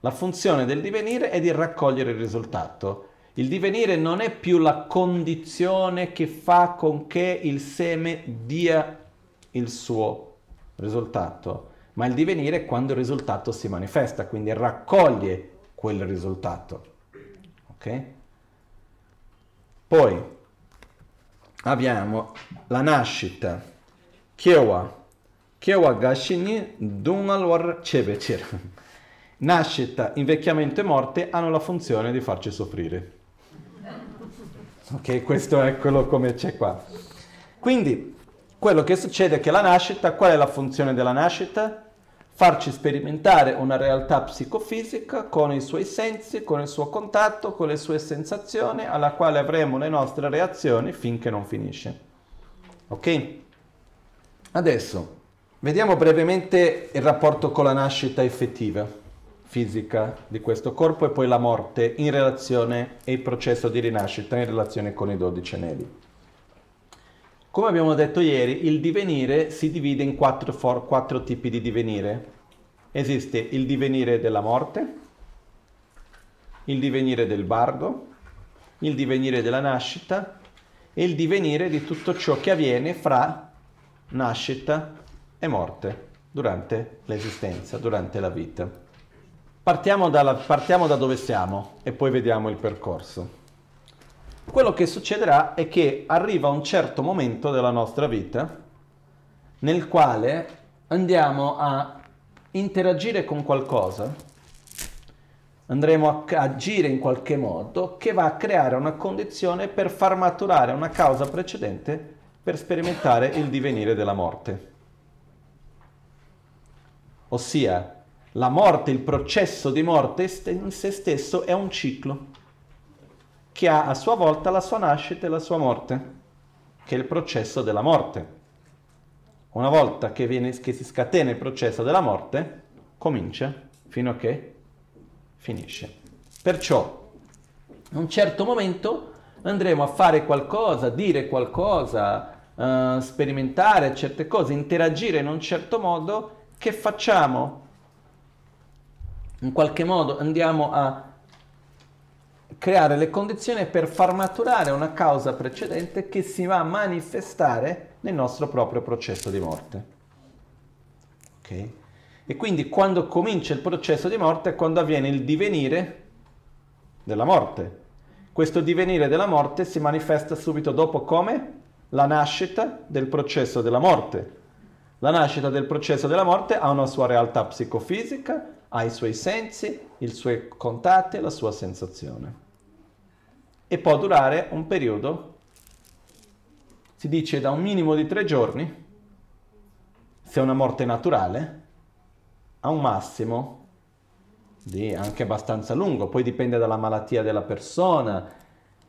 La funzione del divenire è di raccogliere il risultato. Il divenire non è più la condizione che fa con che il seme dia il suo risultato, ma il divenire è quando il risultato si manifesta, quindi raccoglie quel risultato. Ok? Poi abbiamo la nascita, Kiewa, Kiewa Gashini Dunalwar Chebechir. Nascita, invecchiamento e morte hanno la funzione di farci soffrire. Ok, questo quello come c'è qua. Quindi, quello che succede è che la nascita, qual è la funzione della nascita? farci sperimentare una realtà psicofisica con i suoi sensi, con il suo contatto, con le sue sensazioni, alla quale avremo le nostre reazioni finché non finisce. Ok? Adesso vediamo brevemente il rapporto con la nascita effettiva fisica di questo corpo e poi la morte in relazione e il processo di rinascita in relazione con i dodici anelli. Come abbiamo detto ieri, il divenire si divide in quattro, for- quattro tipi di divenire. Esiste il divenire della morte, il divenire del bardo, il divenire della nascita e il divenire di tutto ciò che avviene fra nascita e morte durante l'esistenza, durante la vita. Partiamo, dalla, partiamo da dove siamo e poi vediamo il percorso. Quello che succederà è che arriva un certo momento della nostra vita nel quale andiamo a interagire con qualcosa, andremo a agire in qualche modo che va a creare una condizione per far maturare una causa precedente per sperimentare il divenire della morte. Ossia, la morte, il processo di morte in se stesso è un ciclo che ha a sua volta la sua nascita e la sua morte, che è il processo della morte. Una volta che, viene, che si scatena il processo della morte, comincia fino a che finisce. Perciò, a un certo momento andremo a fare qualcosa, dire qualcosa, uh, sperimentare certe cose, interagire in un certo modo che facciamo? In qualche modo andiamo a creare le condizioni per far maturare una causa precedente che si va a manifestare nel nostro proprio processo di morte. Ok? E quindi quando comincia il processo di morte è quando avviene il divenire della morte. Questo divenire della morte si manifesta subito dopo come la nascita del processo della morte. La nascita del processo della morte ha una sua realtà psicofisica, ha i suoi sensi, i suoi contatti la sua sensazione. E può durare un periodo, si dice da un minimo di tre giorni, se è una morte naturale, a un massimo di anche abbastanza lungo, poi dipende dalla malattia della persona,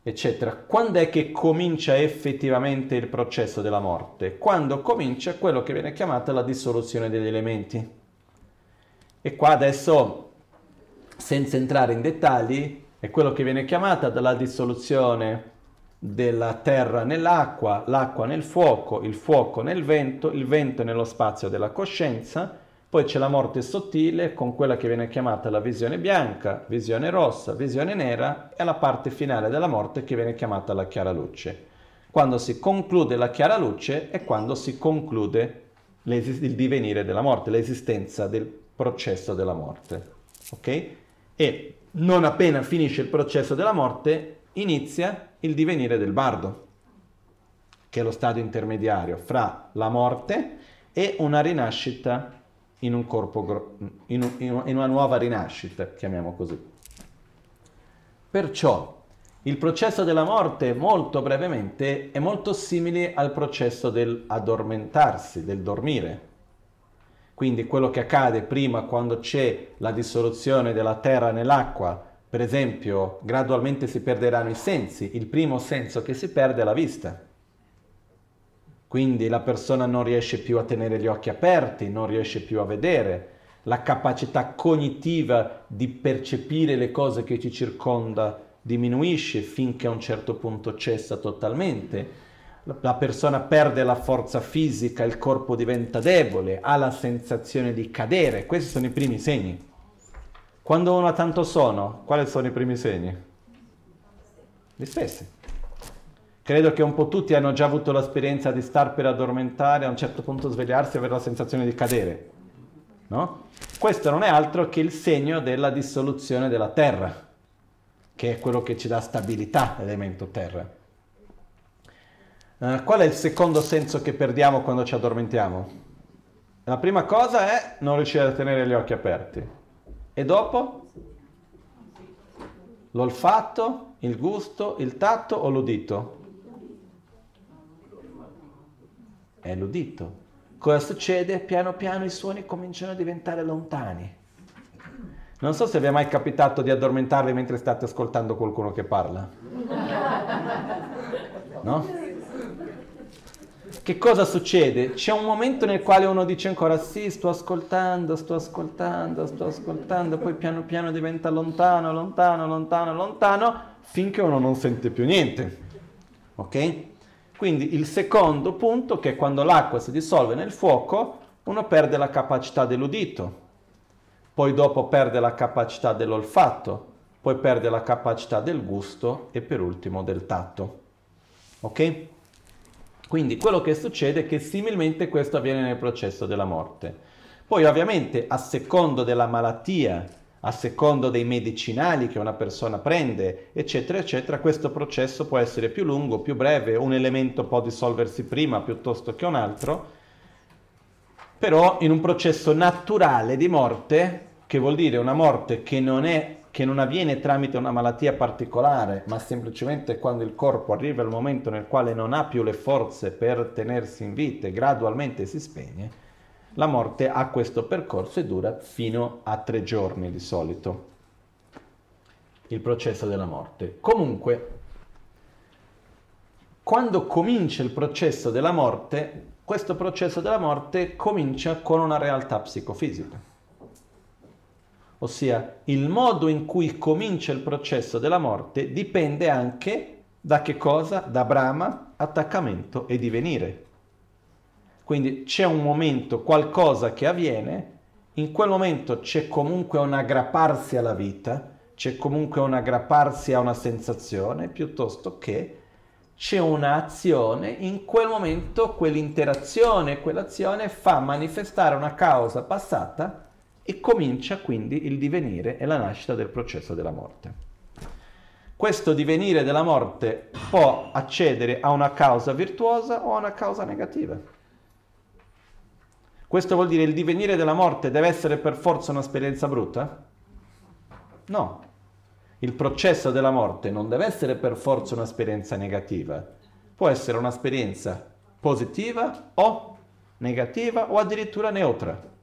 eccetera. Quando è che comincia effettivamente il processo della morte? Quando comincia quello che viene chiamato la dissoluzione degli elementi. E qua adesso, senza entrare in dettagli, è quello che viene chiamata dalla dissoluzione della terra nell'acqua, l'acqua nel fuoco, il fuoco nel vento, il vento nello spazio della coscienza, poi c'è la morte sottile con quella che viene chiamata la visione bianca, visione rossa, visione nera e la parte finale della morte che viene chiamata la chiara luce. Quando si conclude la chiara luce è quando si conclude il divenire della morte, l'esistenza del processo della morte. Ok? E non appena finisce il processo della morte inizia il divenire del bardo, che è lo stadio intermediario fra la morte e una rinascita in un corpo, in, un, in una nuova rinascita, chiamiamo così. Perciò il processo della morte, molto brevemente, è molto simile al processo dell'addormentarsi, del dormire. Quindi quello che accade prima quando c'è la dissoluzione della terra nell'acqua, per esempio, gradualmente si perderanno i sensi. Il primo senso che si perde è la vista. Quindi la persona non riesce più a tenere gli occhi aperti, non riesce più a vedere, la capacità cognitiva di percepire le cose che ci circonda diminuisce finché a un certo punto cessa totalmente. La persona perde la forza fisica, il corpo diventa debole, ha la sensazione di cadere. Questi sono i primi segni. Quando uno ha tanto sonno, quali sono i primi segni? Gli stessi. Credo che un po' tutti hanno già avuto l'esperienza di star per addormentare, a un certo punto svegliarsi e avere la sensazione di cadere. No? Questo non è altro che il segno della dissoluzione della terra, che è quello che ci dà stabilità, l'elemento terra. Uh, qual è il secondo senso che perdiamo quando ci addormentiamo? La prima cosa è non riuscire a tenere gli occhi aperti. E dopo? L'olfatto, il gusto, il tatto o l'udito? è l'udito. Cosa succede? Piano piano i suoni cominciano a diventare lontani. Non so se vi è mai capitato di addormentarvi mentre state ascoltando qualcuno che parla. No? Che cosa succede? C'è un momento nel quale uno dice ancora sì, sto ascoltando, sto ascoltando, sto ascoltando, poi piano piano diventa lontano, lontano, lontano, lontano, finché uno non sente più niente. Ok? Quindi il secondo punto, che è quando l'acqua si dissolve nel fuoco, uno perde la capacità dell'udito, poi dopo perde la capacità dell'olfatto, poi perde la capacità del gusto e per ultimo del tatto. Ok? Quindi quello che succede è che similmente questo avviene nel processo della morte. Poi ovviamente a secondo della malattia, a secondo dei medicinali che una persona prende, eccetera, eccetera, questo processo può essere più lungo, più breve, un elemento può dissolversi prima piuttosto che un altro, però in un processo naturale di morte, che vuol dire una morte che non è che non avviene tramite una malattia particolare, ma semplicemente quando il corpo arriva al momento nel quale non ha più le forze per tenersi in vita e gradualmente si spegne, la morte ha questo percorso e dura fino a tre giorni di solito, il processo della morte. Comunque, quando comincia il processo della morte, questo processo della morte comincia con una realtà psicofisica ossia il modo in cui comincia il processo della morte dipende anche da che cosa? Da Brahma, attaccamento e divenire. Quindi c'è un momento, qualcosa che avviene, in quel momento c'è comunque un aggrapparsi alla vita, c'è comunque un aggrapparsi a una sensazione, piuttosto che c'è un'azione, in quel momento quell'interazione, quell'azione fa manifestare una causa passata e comincia quindi il divenire e la nascita del processo della morte. Questo divenire della morte può accedere a una causa virtuosa o a una causa negativa. Questo vuol dire il divenire della morte deve essere per forza un'esperienza brutta? No. Il processo della morte non deve essere per forza un'esperienza negativa. Può essere un'esperienza positiva o negativa o addirittura neutra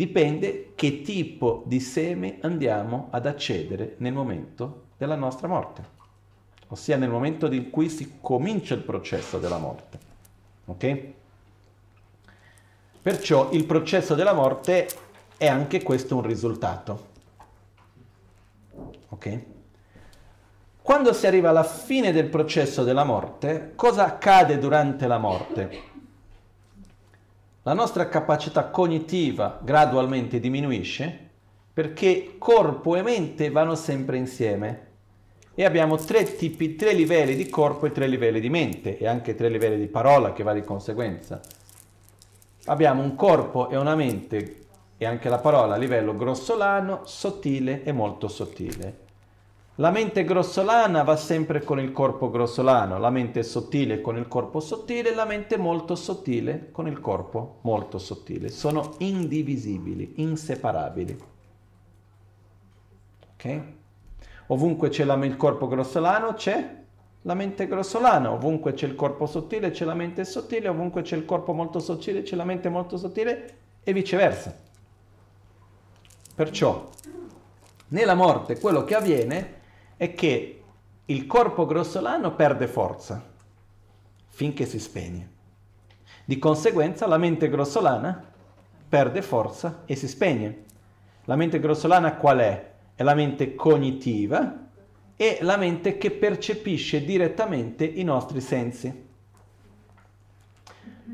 dipende che tipo di seme andiamo ad accedere nel momento della nostra morte, ossia nel momento in cui si comincia il processo della morte. Ok? Perciò il processo della morte è anche questo un risultato. Ok? Quando si arriva alla fine del processo della morte, cosa accade durante la morte? La nostra capacità cognitiva gradualmente diminuisce perché corpo e mente vanno sempre insieme e abbiamo tre tipi, tre livelli di corpo e tre livelli di mente e anche tre livelli di parola che va di conseguenza. Abbiamo un corpo e una mente e anche la parola a livello grossolano, sottile e molto sottile. La mente grossolana va sempre con il corpo grossolano, la mente sottile con il corpo sottile, la mente molto sottile con il corpo molto sottile. Sono indivisibili, inseparabili. Ok? Ovunque c'è la, il corpo grossolano c'è la mente grossolana, ovunque c'è il corpo sottile c'è la mente sottile, ovunque c'è il corpo molto sottile c'è la mente molto sottile e viceversa. Perciò, nella morte quello che avviene è che il corpo grossolano perde forza finché si spegne. Di conseguenza la mente grossolana perde forza e si spegne. La mente grossolana qual è? È la mente cognitiva e la mente che percepisce direttamente i nostri sensi.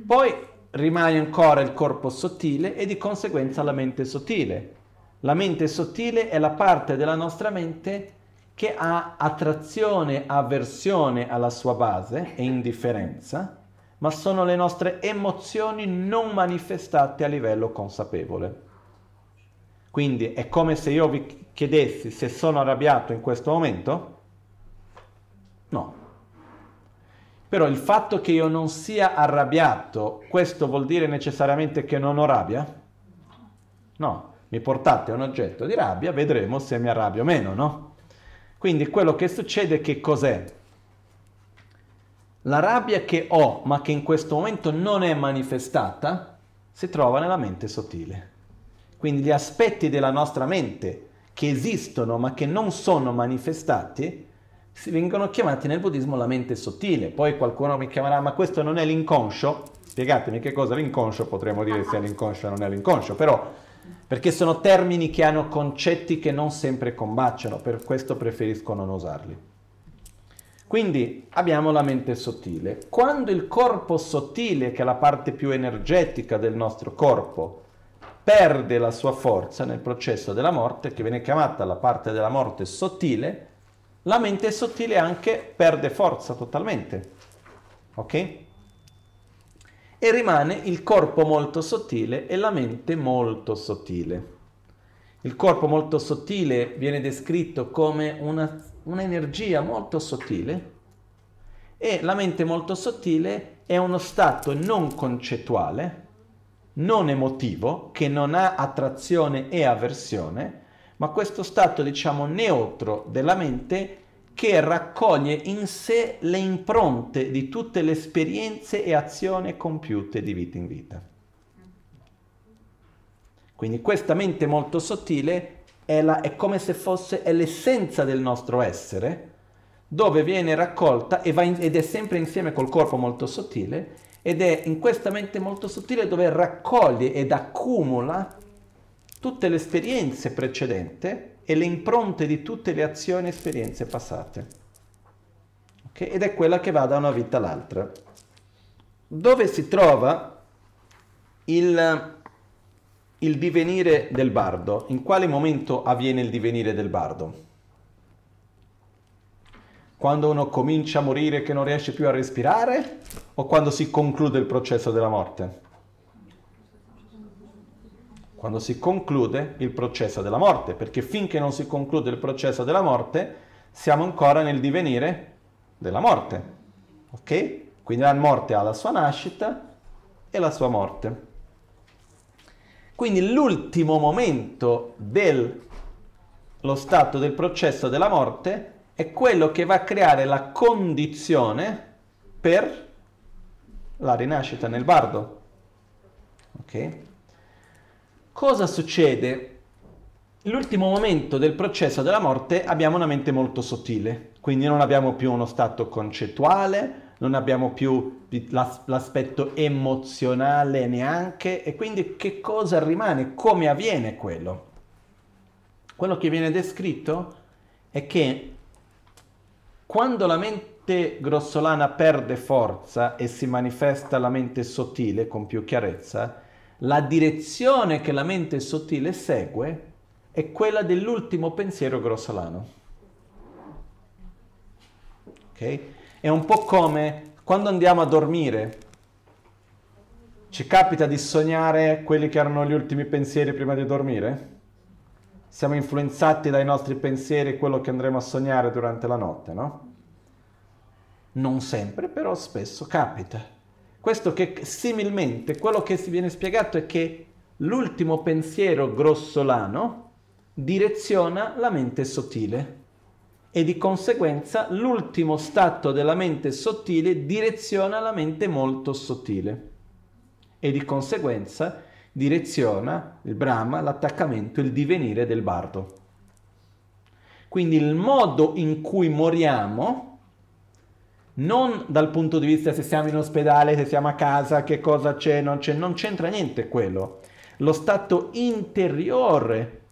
Poi rimane ancora il corpo sottile e di conseguenza la mente sottile. La mente sottile è la parte della nostra mente che ha attrazione, avversione alla sua base e indifferenza, ma sono le nostre emozioni non manifestate a livello consapevole. Quindi è come se io vi chiedessi se sono arrabbiato in questo momento? No. Però il fatto che io non sia arrabbiato, questo vuol dire necessariamente che non ho rabbia? No. Mi portate un oggetto di rabbia, vedremo se mi arrabbio o meno, no? Quindi quello che succede che cos'è? La rabbia che ho, ma che in questo momento non è manifestata, si trova nella mente sottile. Quindi gli aspetti della nostra mente che esistono ma che non sono manifestati, si vengono chiamati nel buddismo la mente sottile. Poi qualcuno mi chiamerà, ma questo non è l'inconscio? Spiegatemi che cosa è l'inconscio, potremmo dire se è l'inconscio o non è l'inconscio, però perché sono termini che hanno concetti che non sempre combaciano, per questo preferisco non usarli. Quindi abbiamo la mente sottile. Quando il corpo sottile, che è la parte più energetica del nostro corpo, perde la sua forza nel processo della morte, che viene chiamata la parte della morte sottile, la mente sottile anche perde forza totalmente. Ok? E rimane il corpo molto sottile e la mente molto sottile. Il corpo molto sottile viene descritto come una, un'energia molto sottile e la mente molto sottile è uno stato non concettuale, non emotivo, che non ha attrazione e avversione, ma questo stato, diciamo, neutro della mente che raccoglie in sé le impronte di tutte le esperienze e azioni compiute di vita in vita. Quindi questa mente molto sottile è, la, è come se fosse l'essenza del nostro essere, dove viene raccolta in, ed è sempre insieme col corpo molto sottile, ed è in questa mente molto sottile dove raccoglie ed accumula tutte le esperienze precedenti e le impronte di tutte le azioni e esperienze passate. Okay? Ed è quella che va da una vita all'altra. Dove si trova il, il divenire del bardo? In quale momento avviene il divenire del bardo? Quando uno comincia a morire che non riesce più a respirare o quando si conclude il processo della morte? Quando si conclude il processo della morte, perché finché non si conclude il processo della morte siamo ancora nel divenire della morte. Ok? Quindi la morte ha la sua nascita e la sua morte. Quindi l'ultimo momento dello stato del processo della morte è quello che va a creare la condizione per la rinascita nel bardo. Ok? Cosa succede? L'ultimo momento del processo della morte abbiamo una mente molto sottile, quindi non abbiamo più uno stato concettuale, non abbiamo più l'aspetto emozionale neanche e quindi che cosa rimane? Come avviene quello? Quello che viene descritto è che quando la mente grossolana perde forza e si manifesta la mente sottile con più chiarezza, la direzione che la mente sottile segue è quella dell'ultimo pensiero grossolano. Ok? È un po' come quando andiamo a dormire. Ci capita di sognare quelli che erano gli ultimi pensieri prima di dormire? Siamo influenzati dai nostri pensieri quello che andremo a sognare durante la notte, no? Non sempre, però spesso capita. Questo che similmente quello che si viene spiegato è che l'ultimo pensiero grossolano direziona la mente sottile e di conseguenza l'ultimo stato della mente sottile direziona la mente molto sottile e di conseguenza direziona il Brahma, l'attaccamento, il divenire del bardo. Quindi il modo in cui moriamo non dal punto di vista se siamo in ospedale, se siamo a casa, che cosa c'è, non c'è, non c'entra niente quello. Lo stato interiore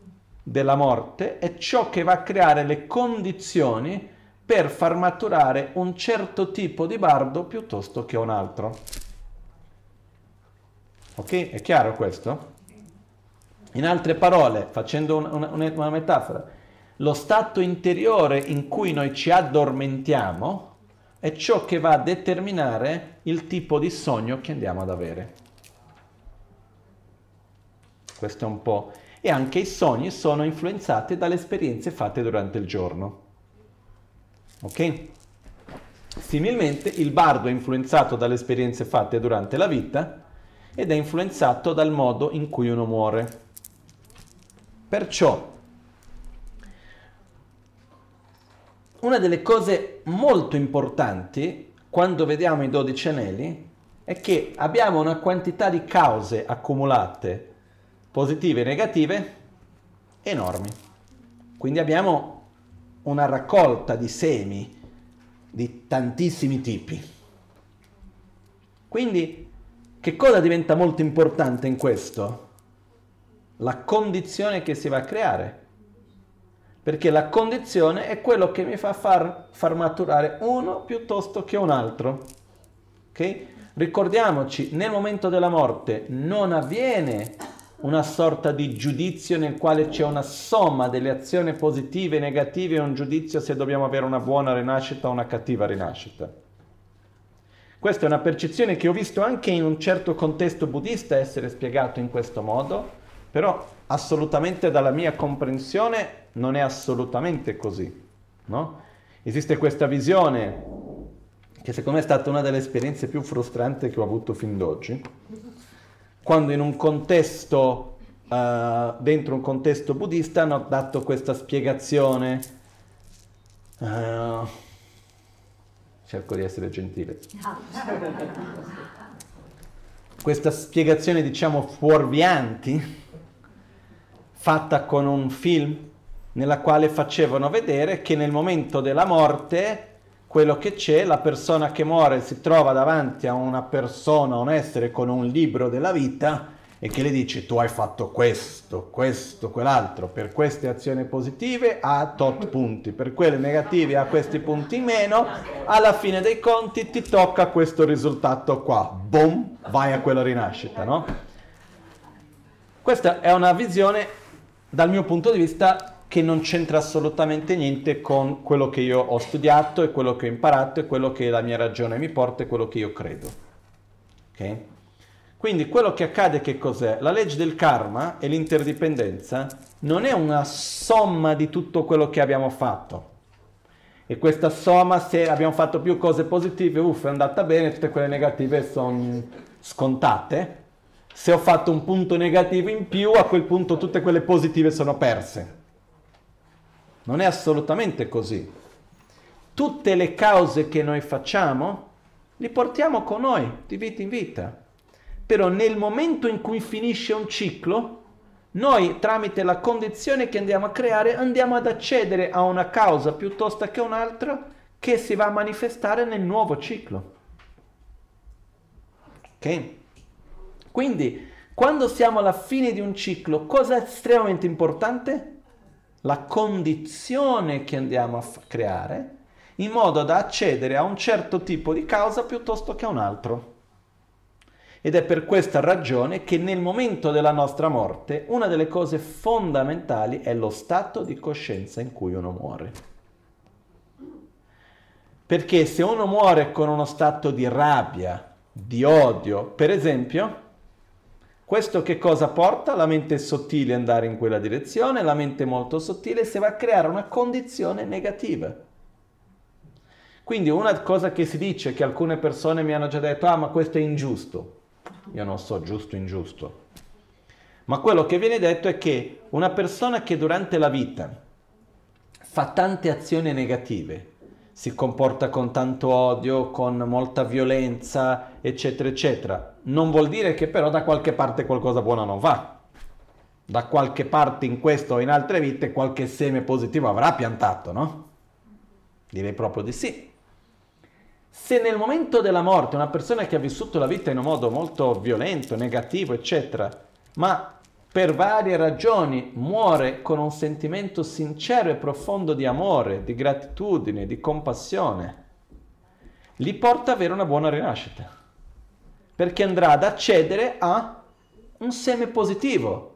della morte è ciò che va a creare le condizioni per far maturare un certo tipo di bardo piuttosto che un altro. Ok? È chiaro questo? In altre parole, facendo una, una, una metafora, lo stato interiore in cui noi ci addormentiamo è ciò che va a determinare il tipo di sogno che andiamo ad avere. Questo è un po'. E anche i sogni sono influenzati dalle esperienze fatte durante il giorno. Ok? Similmente il bardo è influenzato dalle esperienze fatte durante la vita ed è influenzato dal modo in cui uno muore. Perciò una delle cose molto importanti quando vediamo i dodici anelli è che abbiamo una quantità di cause accumulate, positive e negative, enormi. Quindi abbiamo una raccolta di semi di tantissimi tipi. Quindi che cosa diventa molto importante in questo? La condizione che si va a creare perché la condizione è quello che mi fa far, far maturare uno piuttosto che un altro. Okay? Ricordiamoci, nel momento della morte non avviene una sorta di giudizio nel quale c'è una somma delle azioni positive e negative e un giudizio se dobbiamo avere una buona rinascita o una cattiva rinascita. Questa è una percezione che ho visto anche in un certo contesto buddista essere spiegato in questo modo, però assolutamente dalla mia comprensione non è assolutamente così. No? Esiste questa visione che secondo me è stata una delle esperienze più frustranti che ho avuto fin d'oggi, quando in un contesto, uh, dentro un contesto buddista, hanno dato questa spiegazione. Uh, cerco di essere gentile. <laughs> Questa spiegazione, diciamo, fuorvianti, fatta con un film nella quale facevano vedere che nel momento della morte quello che c'è, la persona che muore si trova davanti a una persona, un essere con un libro della vita e che le dice tu hai fatto questo, questo, quell'altro, per queste azioni positive ha tot punti, per quelle negative ha questi punti in meno, alla fine dei conti ti tocca questo risultato qua, boom, vai a quella rinascita, no? Questa è una visione, dal mio punto di vista, che non c'entra assolutamente niente con quello che io ho studiato e quello che ho imparato e quello che la mia ragione mi porta e quello che io credo. Ok? Quindi quello che accade che cos'è? La legge del karma e l'interdipendenza non è una somma di tutto quello che abbiamo fatto. E questa somma, se abbiamo fatto più cose positive, uff, è andata bene, tutte quelle negative sono scontate. Se ho fatto un punto negativo in più, a quel punto tutte quelle positive sono perse. Non è assolutamente così. Tutte le cause che noi facciamo li portiamo con noi di vita in vita. Però nel momento in cui finisce un ciclo, noi tramite la condizione che andiamo a creare andiamo ad accedere a una causa piuttosto che un'altra che si va a manifestare nel nuovo ciclo. Ok? Quindi, quando siamo alla fine di un ciclo, cosa è estremamente importante? la condizione che andiamo a f- creare in modo da accedere a un certo tipo di causa piuttosto che a un altro. Ed è per questa ragione che nel momento della nostra morte una delle cose fondamentali è lo stato di coscienza in cui uno muore. Perché se uno muore con uno stato di rabbia, di odio, per esempio, questo che cosa porta? La mente sottile andare in quella direzione, la mente molto sottile si va a creare una condizione negativa. Quindi una cosa che si dice, che alcune persone mi hanno già detto, ah ma questo è ingiusto. Io non so giusto ingiusto. Ma quello che viene detto è che una persona che durante la vita fa tante azioni negative, si comporta con tanto odio, con molta violenza, eccetera, eccetera. Non vuol dire che però da qualche parte qualcosa buono non va. Da qualche parte in questo o in altre vite qualche seme positivo avrà piantato, no? Direi proprio di sì. Se nel momento della morte una persona che ha vissuto la vita in un modo molto violento, negativo, eccetera, ma per varie ragioni muore con un sentimento sincero e profondo di amore, di gratitudine, di compassione, li porta ad avere una buona rinascita, perché andrà ad accedere a un seme positivo.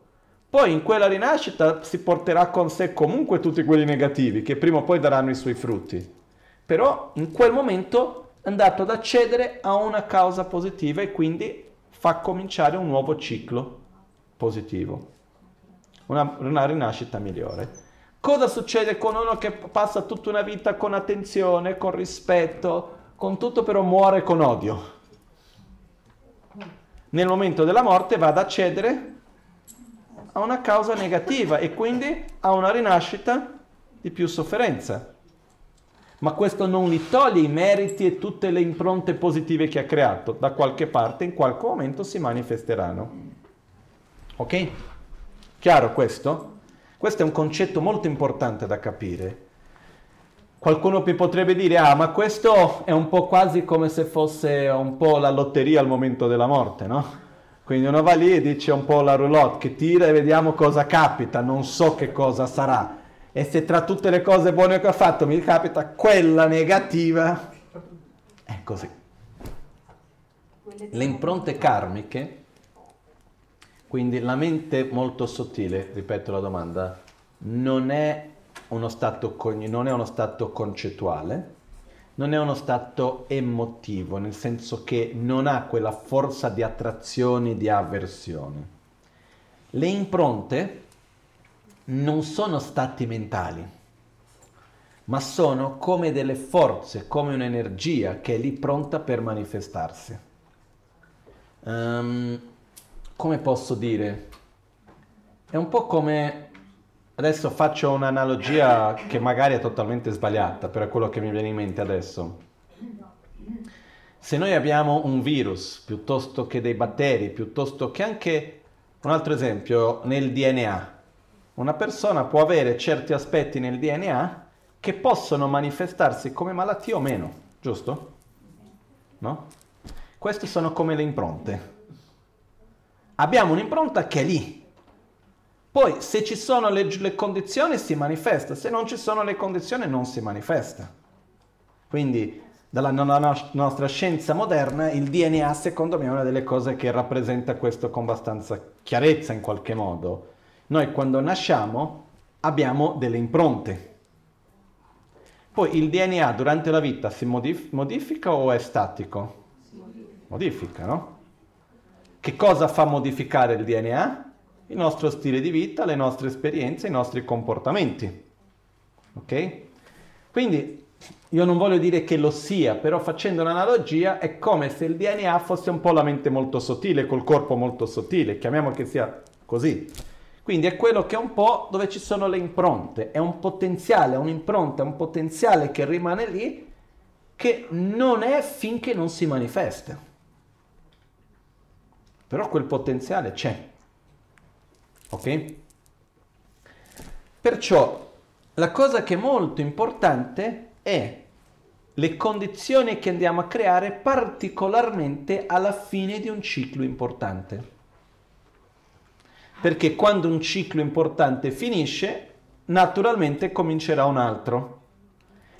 Poi in quella rinascita si porterà con sé comunque tutti quelli negativi che prima o poi daranno i suoi frutti. Però in quel momento è andato ad accedere a una causa positiva e quindi fa cominciare un nuovo ciclo positivo, una, una rinascita migliore. Cosa succede con uno che passa tutta una vita con attenzione, con rispetto, con tutto però muore con odio? Nel momento della morte va ad accedere a una causa negativa e quindi a una rinascita di più sofferenza. Ma questo non gli toglie i meriti e tutte le impronte positive che ha creato. Da qualche parte, in qualche momento si manifesteranno. Ok? Chiaro questo? Questo è un concetto molto importante da capire. Qualcuno mi potrebbe dire, ah, ma questo è un po' quasi come se fosse un po' la lotteria al momento della morte, no? Quindi uno va lì e dice un po' la roulotte che tira e vediamo cosa capita, non so che cosa sarà. E se tra tutte le cose buone che ho fatto mi capita quella negativa, è così. Le impronte karmiche Quindi la mente molto sottile, ripeto la domanda, non è uno stato, non è uno stato concettuale, non è uno stato emotivo, nel senso che non ha quella forza di attrazione, di avversione. Le impronte non sono stati mentali, ma sono come delle forze, come un'energia che è lì pronta per manifestarsi. Um, come posso dire? È un po' come Adesso faccio un'analogia che magari è totalmente sbagliata, però è quello che mi viene in mente adesso. Se noi abbiamo un virus, piuttosto che dei batteri, piuttosto che anche un altro esempio nel DNA, una persona può avere certi aspetti nel DNA che possono manifestarsi come malattie o meno, giusto? No? Queste sono come le impronte. Abbiamo un'impronta che è lì, poi se ci sono le, le condizioni si manifesta, se non ci sono le condizioni non si manifesta. Quindi dalla no- nostra scienza moderna il DNA secondo me è una delle cose che rappresenta questo con abbastanza chiarezza in qualche modo. Noi quando nasciamo abbiamo delle impronte. Poi il DNA durante la vita si modif- modifica o è statico? Modifica, no? Che cosa fa modificare il DNA? Il nostro stile di vita, le nostre esperienze, i nostri comportamenti. Ok? Quindi io non voglio dire che lo sia, però facendo un'analogia è come se il DNA fosse un po' la mente molto sottile, col corpo molto sottile, chiamiamo che sia così. Quindi è quello che è un po' dove ci sono le impronte, è un potenziale, un'impronta, un potenziale che rimane lì che non è finché non si manifesta. Però quel potenziale c'è. Ok? Perciò la cosa che è molto importante è le condizioni che andiamo a creare particolarmente alla fine di un ciclo importante. Perché quando un ciclo importante finisce, naturalmente comincerà un altro.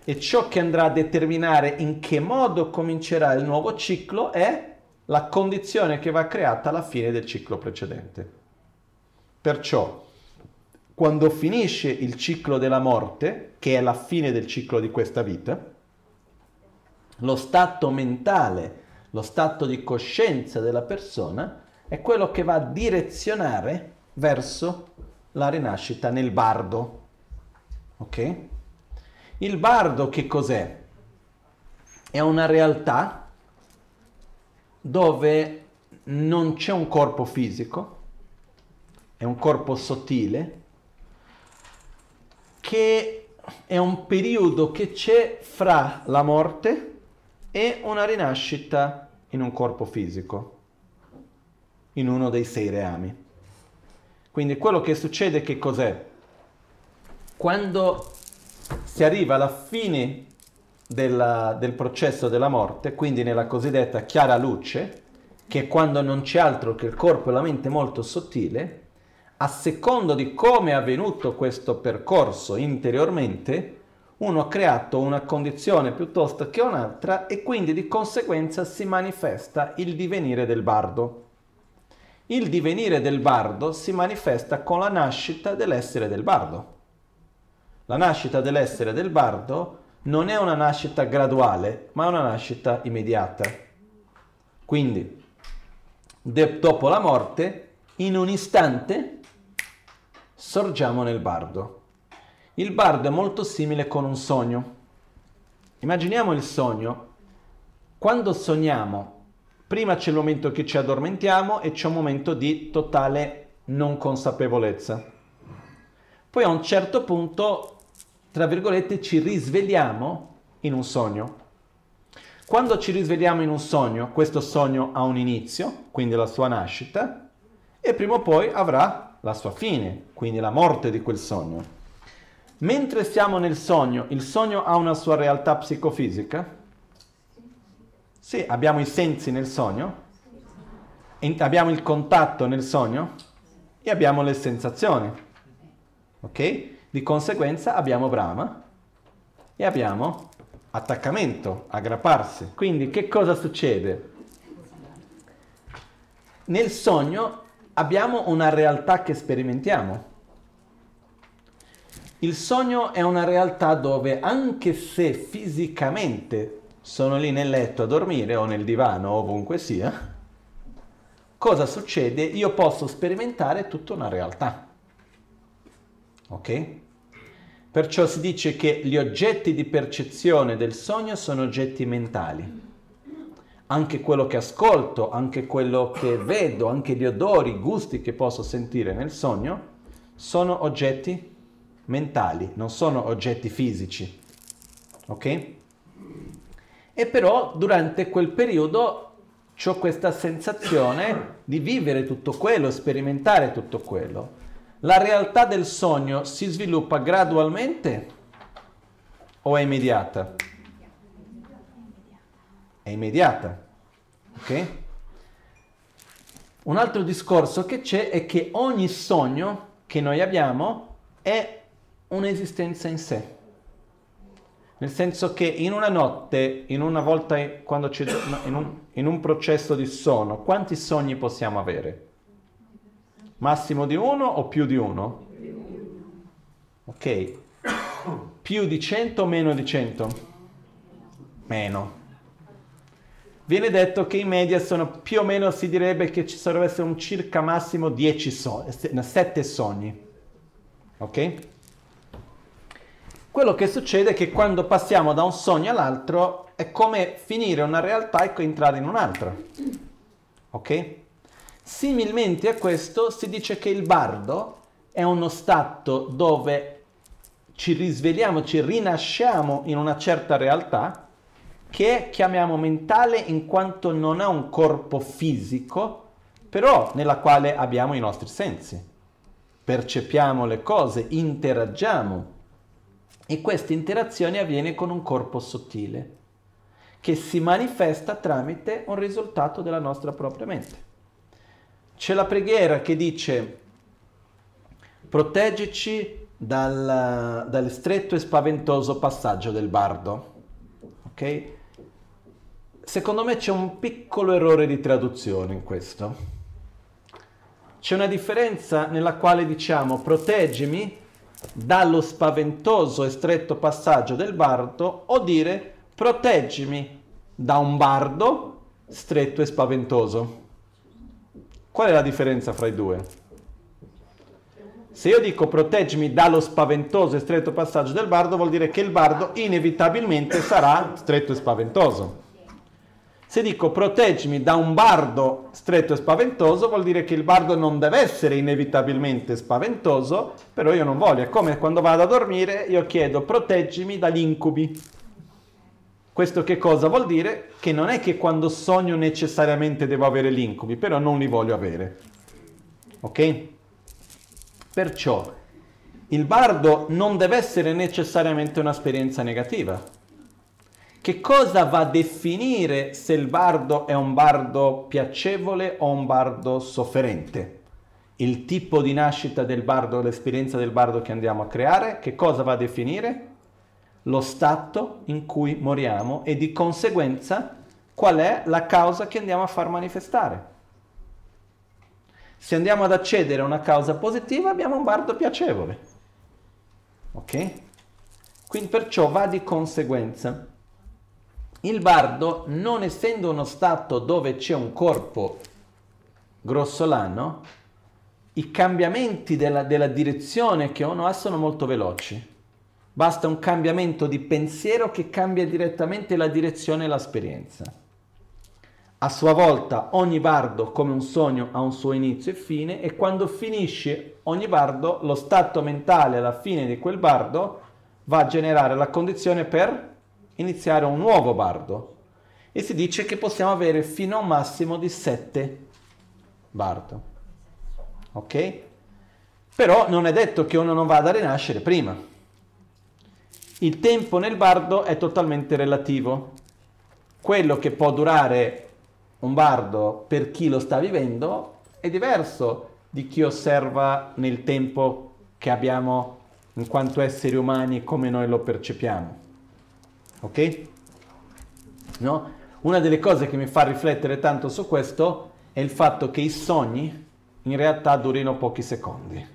E ciò che andrà a determinare in che modo comincerà il nuovo ciclo è la condizione che va creata alla fine del ciclo precedente. Perciò, quando finisce il ciclo della morte, che è la fine del ciclo di questa vita, lo stato mentale, lo stato di coscienza della persona è quello che va a direzionare verso la rinascita nel bardo. Ok? Il bardo che cos'è? È una realtà dove non c'è un corpo fisico, è un corpo sottile, che è un periodo che c'è fra la morte e una rinascita in un corpo fisico, in uno dei sei reami. Quindi quello che succede che cos'è? Quando si arriva alla fine della, del processo della morte, quindi nella cosiddetta chiara luce, che è quando non c'è altro che il corpo e la mente molto sottile, a secondo di come è avvenuto questo percorso interiormente, uno ha creato una condizione piuttosto che un'altra e quindi di conseguenza si manifesta il divenire del bardo. Il divenire del bardo si manifesta con la nascita dell'essere del bardo. La nascita dell'essere del bardo non è una nascita graduale, ma è una nascita immediata. Quindi, de- dopo la morte, in un istante sorgiamo nel bardo. Il bardo è molto simile con un sogno. Immaginiamo il sogno. Quando sogniamo, prima c'è il momento che ci addormentiamo e c'è un momento di totale non consapevolezza. Poi a un certo punto, tra virgolette, ci risvegliamo in un sogno. Quando ci risvegliamo in un sogno, questo sogno ha un inizio, quindi la sua nascita, e prima o poi avrà la sua fine, quindi la morte di quel sogno. Mentre siamo nel sogno, il sogno ha una sua realtà psicofisica? Sì, abbiamo i sensi nel sogno, abbiamo il contatto nel sogno e abbiamo le sensazioni. Ok? Di conseguenza abbiamo Brahma e abbiamo attaccamento, aggrapparsi. Quindi che cosa succede? Nel sogno abbiamo una realtà che sperimentiamo. Il sogno è una realtà dove anche se fisicamente sono lì nel letto a dormire o nel divano o ovunque sia, cosa succede? Io posso sperimentare tutta una realtà. Ok? Perciò si dice che gli oggetti di percezione del sogno sono oggetti mentali. Anche quello che ascolto, anche quello che vedo, anche gli odori, i gusti che posso sentire nel sogno, sono oggetti mentali, non sono oggetti fisici. Ok? E però durante quel periodo ho questa sensazione di vivere tutto quello, sperimentare tutto quello. La realtà del sogno si sviluppa gradualmente o è immediata? È immediata. Ok? Un altro discorso che c'è è che ogni sogno che noi abbiamo è un'esistenza in sé. Nel senso che in una notte, in una volta quando c'è in un, in un processo di sonno, quanti sogni possiamo avere? Massimo di uno o più di uno? Ok. Più di 100 o meno di 100? Meno. Viene detto che in media sono più o meno, si direbbe che ci sarebbe essere un circa massimo 10 sogni, 7 sogni. Ok? Quello che succede è che quando passiamo da un sogno all'altro è come finire una realtà e entrare in un'altra. Ok? Similmente a questo si dice che il bardo è uno stato dove ci risvegliamo, ci rinasciamo in una certa realtà che chiamiamo mentale in quanto non ha un corpo fisico, però nella quale abbiamo i nostri sensi. Percepiamo le cose, interagiamo e questa interazione avviene con un corpo sottile che si manifesta tramite un risultato della nostra propria mente. C'è la preghiera che dice proteggici dal, dal stretto e spaventoso passaggio del bardo. Ok? Secondo me c'è un piccolo errore di traduzione in questo. C'è una differenza nella quale diciamo proteggimi dallo spaventoso e stretto passaggio del bardo o dire proteggimi da un bardo stretto e spaventoso. Qual è la differenza fra i due? Se io dico proteggimi dallo spaventoso e stretto passaggio del bardo, vuol dire che il bardo inevitabilmente sarà stretto e spaventoso. Se dico proteggimi da un bardo stretto e spaventoso, vuol dire che il bardo non deve essere inevitabilmente spaventoso, però io non voglio. È come quando vado a dormire, io chiedo proteggimi dagli incubi. Questo che cosa vuol dire? Che non è che quando sogno necessariamente devo avere gli incubi, però non li voglio avere. Ok? Perciò il bardo non deve essere necessariamente un'esperienza negativa che cosa va a definire se il bardo è un bardo piacevole o un bardo sofferente? Il tipo di nascita del bardo, l'esperienza del bardo che andiamo a creare, che cosa va a definire? Lo stato in cui moriamo e di conseguenza qual è la causa che andiamo a far manifestare. Se andiamo ad accedere a una causa positiva abbiamo un bardo piacevole. Ok? Quindi perciò va di conseguenza. Il bardo, non essendo uno stato dove c'è un corpo grossolano, i cambiamenti della, della direzione che uno ha sono molto veloci. Basta un cambiamento di pensiero che cambia direttamente la direzione e l'esperienza. A sua volta ogni bardo, come un sogno, ha un suo inizio e fine e quando finisce ogni bardo, lo stato mentale alla fine di quel bardo va a generare la condizione per iniziare un nuovo bardo e si dice che possiamo avere fino a un massimo di 7 bardo. Ok? Però non è detto che uno non vada a rinascere prima. Il tempo nel bardo è totalmente relativo. Quello che può durare un bardo per chi lo sta vivendo è diverso di chi osserva nel tempo che abbiamo in quanto esseri umani come noi lo percepiamo. Ok? No? Una delle cose che mi fa riflettere tanto su questo è il fatto che i sogni in realtà durino pochi secondi.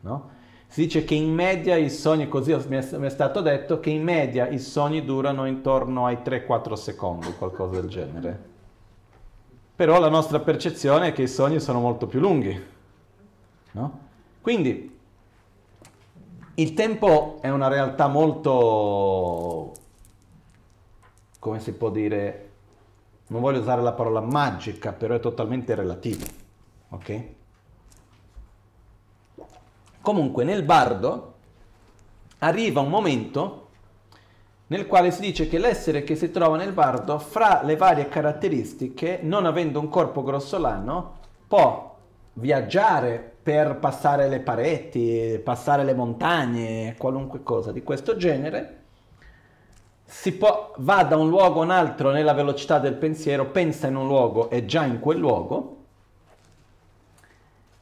No? Si dice che in media i sogni, così mi è, stato detto, che in media i sogni durano intorno ai 3-4 secondi, qualcosa del genere. Però la nostra percezione è che i sogni sono molto più lunghi. No? Quindi il tempo è una realtà molto, come si può dire, non voglio usare la parola magica, però è totalmente relativo. Ok? Comunque nel bardo arriva un momento nel quale si dice che l'essere che si trova nel bardo, fra le varie caratteristiche, non avendo un corpo grossolano, può viaggiare per passare le pareti, passare le montagne, qualunque cosa di questo genere, si può, va da un luogo a un altro nella velocità del pensiero, pensa in un luogo, è già in quel luogo,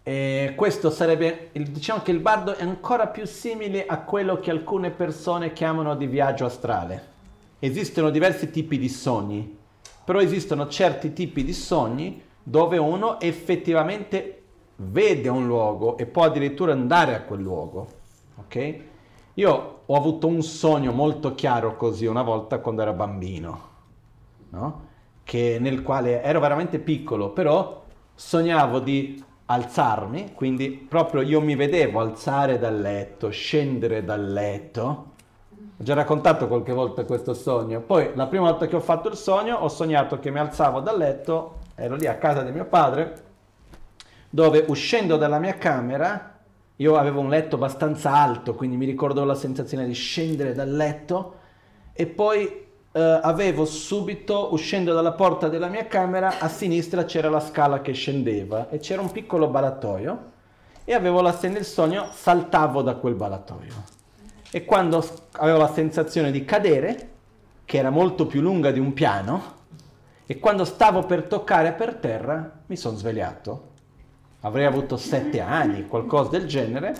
e questo sarebbe, diciamo che il bardo è ancora più simile a quello che alcune persone chiamano di viaggio astrale. Esistono diversi tipi di sogni, però esistono certi tipi di sogni dove uno effettivamente vede un luogo e può addirittura andare a quel luogo. Ok? Io ho avuto un sogno molto chiaro così una volta quando ero bambino, no? Che nel quale ero veramente piccolo, però sognavo di alzarmi, quindi proprio io mi vedevo alzare dal letto, scendere dal letto. Ho già raccontato qualche volta questo sogno. Poi la prima volta che ho fatto il sogno ho sognato che mi alzavo dal letto, ero lì a casa di mio padre, dove uscendo dalla mia camera, io avevo un letto abbastanza alto, quindi mi ricordo la sensazione di scendere dal letto e poi eh, avevo subito, uscendo dalla porta della mia camera, a sinistra c'era la scala che scendeva e c'era un piccolo balatoio e avevo la, nel sogno saltavo da quel balatoio. E quando avevo la sensazione di cadere, che era molto più lunga di un piano, e quando stavo per toccare per terra, mi sono svegliato. Avrei avuto sette anni, qualcosa del genere.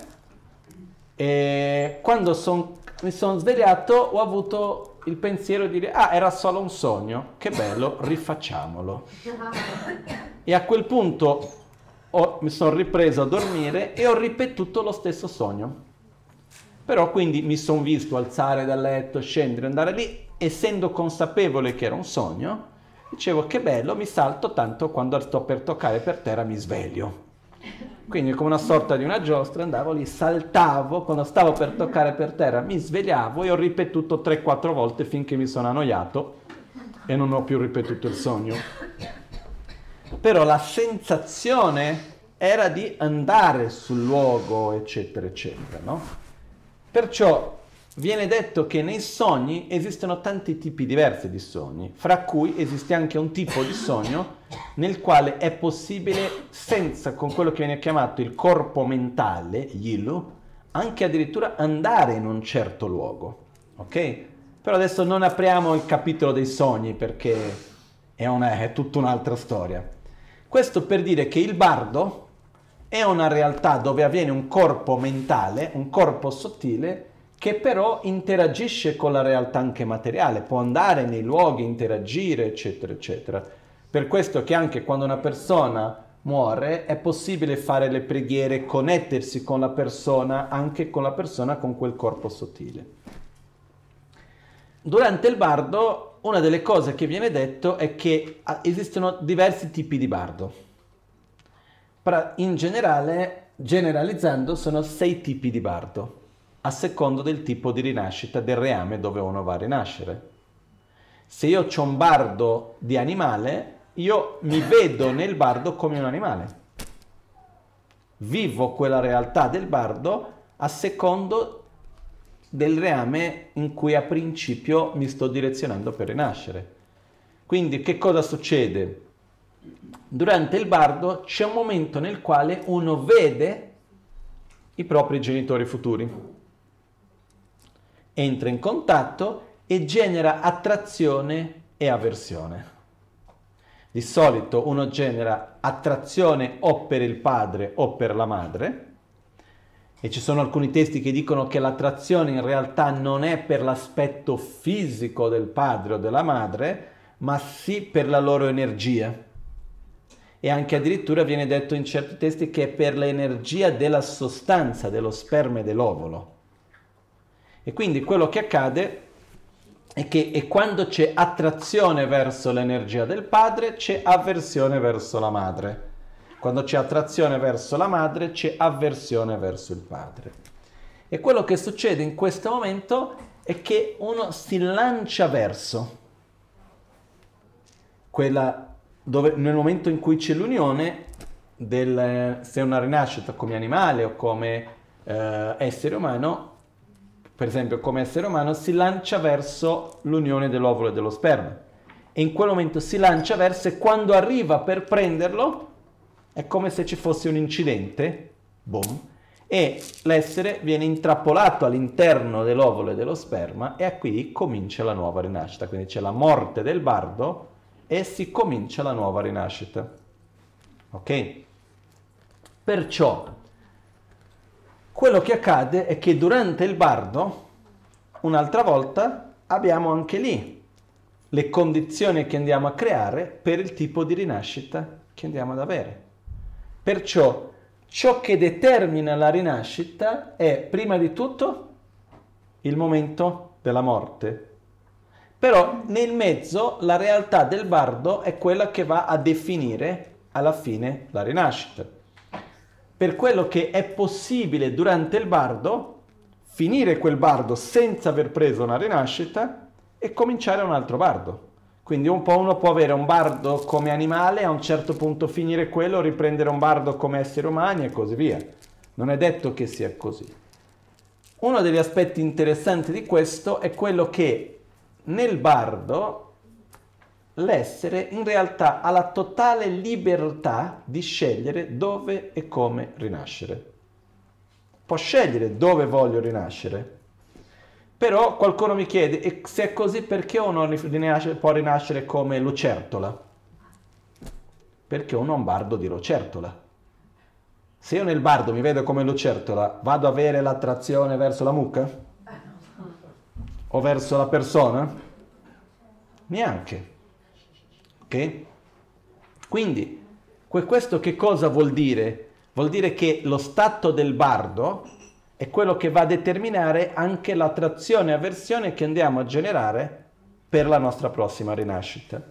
E quando son, mi sono svegliato ho avuto il pensiero di dire, ah, era solo un sogno, che bello, rifacciamolo. E a quel punto ho, mi sono ripreso a dormire e ho ripetuto lo stesso sogno. Però quindi mi sono visto alzare dal letto, scendere, andare lì, essendo consapevole che era un sogno, dicevo che bello, mi salto tanto quando sto per toccare per terra mi sveglio. Quindi come una sorta di una giostra andavo lì, saltavo, quando stavo per toccare per terra mi svegliavo e ho ripetuto 3-4 volte finché mi sono annoiato e non ho più ripetuto il sogno. Però la sensazione era di andare sul luogo, eccetera, eccetera, no? Perciò Viene detto che nei sogni esistono tanti tipi diversi di sogni, fra cui esiste anche un tipo di sogno nel quale è possibile, senza con quello che viene chiamato il corpo mentale, yilu, anche addirittura andare in un certo luogo. Ok? Però adesso non apriamo il capitolo dei sogni perché è, una, è tutta un'altra storia. Questo per dire che il bardo è una realtà dove avviene un corpo mentale, un corpo sottile, che però interagisce con la realtà anche materiale, può andare nei luoghi, interagire, eccetera, eccetera. Per questo che anche quando una persona muore è possibile fare le preghiere, connettersi con la persona, anche con la persona con quel corpo sottile. Durante il bardo, una delle cose che viene detto è che ah, esistono diversi tipi di bardo. In generale, generalizzando, sono sei tipi di bardo a secondo del tipo di rinascita del reame dove uno va a rinascere. Se io ho un bardo di animale, io mi vedo nel bardo come un animale. Vivo quella realtà del bardo a secondo del reame in cui a principio mi sto direzionando per rinascere. Quindi che cosa succede? Durante il bardo c'è un momento nel quale uno vede i propri genitori futuri entra in contatto e genera attrazione e avversione. Di solito uno genera attrazione o per il padre o per la madre, e ci sono alcuni testi che dicono che l'attrazione in realtà non è per l'aspetto fisico del padre o della madre, ma sì per la loro energia. e anche addirittura viene detto in certi testi che è per l'energia della sostanza dello sperma e dell'ovolo. E quindi quello che accade è che quando c'è attrazione verso l'energia del padre, c'è avversione verso la madre. Quando c'è attrazione verso la madre, c'è avversione verso il padre. E quello che succede in questo momento è che uno si lancia verso quella dove nel momento in cui c'è l'unione del se è una rinascita come animale o come eh, essere umano, per esempio come essere umano, si lancia verso l'unione dell'ovulo e dello sperma. E in quel momento si lancia verso e quando arriva per prenderlo è come se ci fosse un incidente, boom, e l'essere viene intrappolato all'interno dell'ovulo e dello sperma e qui comincia la nuova rinascita. Quindi c'è la morte del bardo e si comincia la nuova rinascita. Ok? Perciò quello che accade è che durante il bardo, un'altra volta, abbiamo anche lì le condizioni che andiamo a creare per il tipo di rinascita che andiamo ad avere. Perciò ciò che determina la rinascita è prima di tutto il momento della morte. Però nel mezzo la realtà del bardo è quella che va a definire alla fine la rinascita. Per quello che è possibile durante il bardo, finire quel bardo senza aver preso una rinascita e cominciare un altro bardo. Quindi un po' uno può avere un bardo come animale, a un certo punto finire quello, riprendere un bardo come esseri umani e così via. Non è detto che sia così. Uno degli aspetti interessanti di questo è quello che nel bardo l'essere in realtà ha la totale libertà di scegliere dove e come rinascere. Può scegliere dove voglio rinascere, però qualcuno mi chiede, se è così perché uno rinasce, può rinascere come lucertola? Perché uno è un bardo di lucertola. Se io nel bardo mi vedo come lucertola, vado a avere l'attrazione verso la mucca? O verso la persona? Neanche. Ok? Quindi, questo che cosa vuol dire? Vuol dire che lo stato del bardo è quello che va a determinare anche l'attrazione e avversione che andiamo a generare per la nostra prossima rinascita.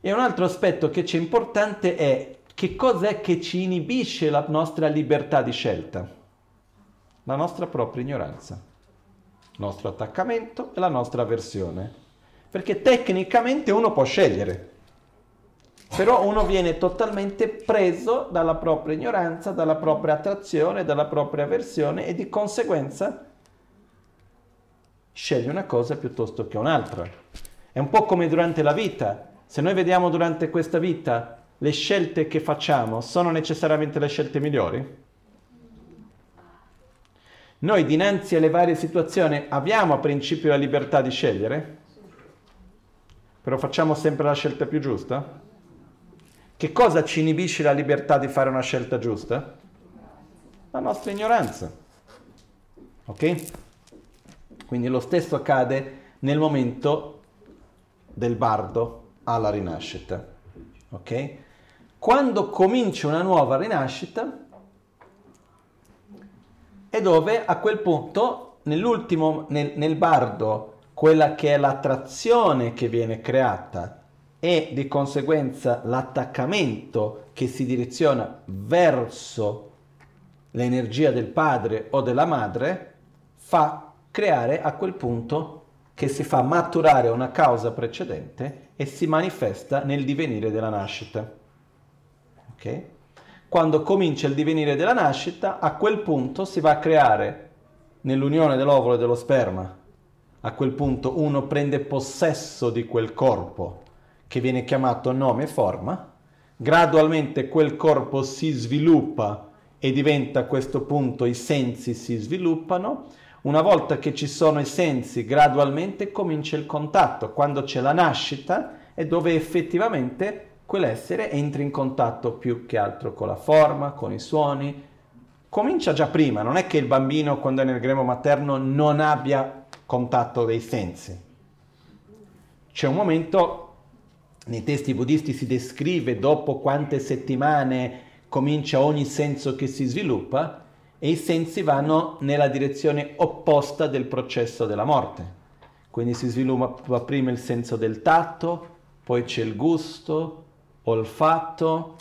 E un altro aspetto che c'è importante è che cos'è che ci inibisce la nostra libertà di scelta? La nostra propria ignoranza, il nostro attaccamento e la nostra avversione. Perché tecnicamente uno può scegliere, però uno viene totalmente preso dalla propria ignoranza, dalla propria attrazione, dalla propria avversione e di conseguenza sceglie una cosa piuttosto che un'altra. È un po' come durante la vita. Se noi vediamo durante questa vita le scelte che facciamo sono necessariamente le scelte migliori? Noi dinanzi alle varie situazioni abbiamo a principio la libertà di scegliere? Però facciamo sempre la scelta più giusta? Che cosa ci inibisce la libertà di fare una scelta giusta? La nostra ignoranza. Ok? Quindi lo stesso accade nel momento del bardo alla rinascita. Ok? Quando comincia una nuova rinascita è dove a quel punto nell'ultimo nel, nel bardo quella che è l'attrazione che viene creata e di conseguenza l'attaccamento che si direziona verso l'energia del padre o della madre fa creare a quel punto che si fa maturare una causa precedente e si manifesta nel divenire della nascita. Okay? Quando comincia il divenire della nascita, a quel punto si va a creare nell'unione dell'ovulo e dello sperma. A quel punto uno prende possesso di quel corpo che viene chiamato nome forma, gradualmente quel corpo si sviluppa e diventa a questo punto i sensi si sviluppano, una volta che ci sono i sensi gradualmente comincia il contatto, quando c'è la nascita è dove effettivamente quell'essere entra in contatto più che altro con la forma, con i suoni, comincia già prima, non è che il bambino quando è nel grembo materno non abbia contatto dei sensi. C'è un momento nei testi buddisti si descrive dopo quante settimane comincia ogni senso che si sviluppa e i sensi vanno nella direzione opposta del processo della morte. Quindi si sviluppa prima il senso del tatto, poi c'è il gusto, olfatto,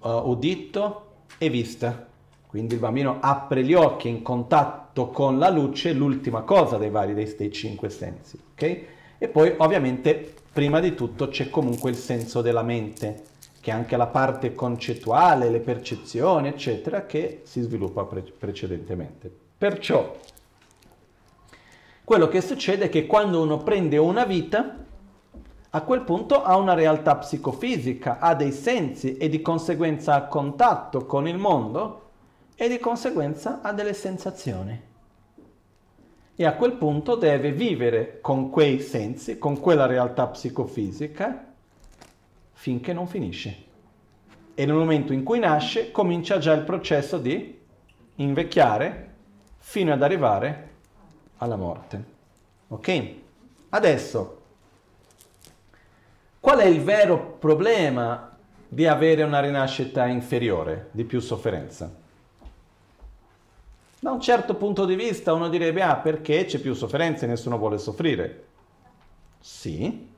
uh, udito e vista. Quindi il bambino apre gli occhi in contatto con la luce, l'ultima cosa dei vari dei, dei cinque sensi. Okay? E poi ovviamente prima di tutto c'è comunque il senso della mente, che è anche la parte concettuale, le percezioni, eccetera, che si sviluppa pre- precedentemente. Perciò quello che succede è che quando uno prende una vita, a quel punto ha una realtà psicofisica, ha dei sensi e di conseguenza ha contatto con il mondo e di conseguenza ha delle sensazioni e a quel punto deve vivere con quei sensi, con quella realtà psicofisica, finché non finisce. E nel momento in cui nasce comincia già il processo di invecchiare fino ad arrivare alla morte. Ok? Adesso, qual è il vero problema di avere una rinascita inferiore, di più sofferenza? Da un certo punto di vista uno direbbe, ah perché c'è più sofferenza e nessuno vuole soffrire? Sì,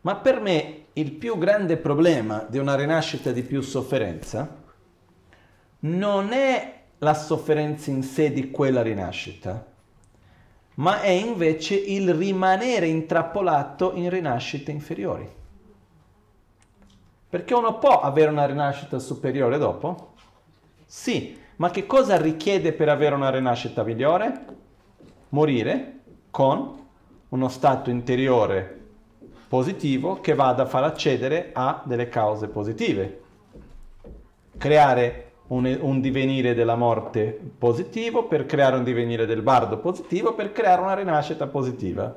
ma per me il più grande problema di una rinascita di più sofferenza non è la sofferenza in sé di quella rinascita, ma è invece il rimanere intrappolato in rinascite inferiori. Perché uno può avere una rinascita superiore dopo? Sì, ma che cosa richiede per avere una rinascita migliore? Morire con uno stato interiore positivo che vada a far accedere a delle cause positive. Creare un, un, divenire della morte positivo per creare un divenire del bardo positivo per creare una rinascita positiva.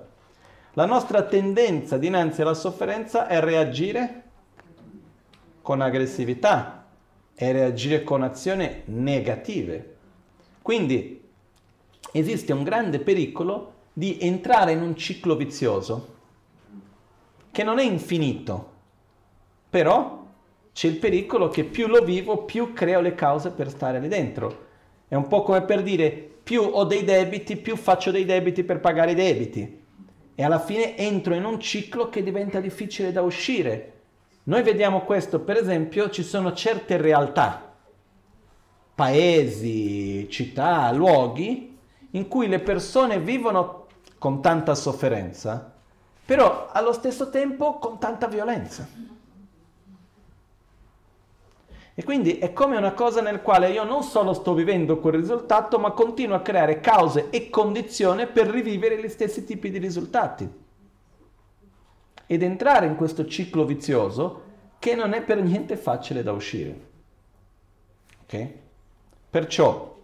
La nostra tendenza dinanzi alla sofferenza è reagire con aggressività, è reagire con azioni negative. Quindi esiste un grande pericolo di entrare in un ciclo vizioso che non è infinito, però c'è il pericolo che più lo vivo, più creo le cause per stare lì dentro. È un po' come per dire più ho dei debiti, più faccio dei debiti per pagare i debiti. E alla fine entro in un ciclo che diventa difficile da uscire noi vediamo questo, per esempio, ci sono certe realtà, paesi, città, luoghi, in cui le persone vivono con tanta sofferenza, però allo stesso tempo con tanta violenza. E quindi è come una cosa nel quale io non solo sto vivendo quel risultato, ma continuo a creare cause e condizioni per rivivere gli stessi tipi di risultati ed entrare in questo ciclo vizioso che non è per niente facile da uscire. Ok? Perciò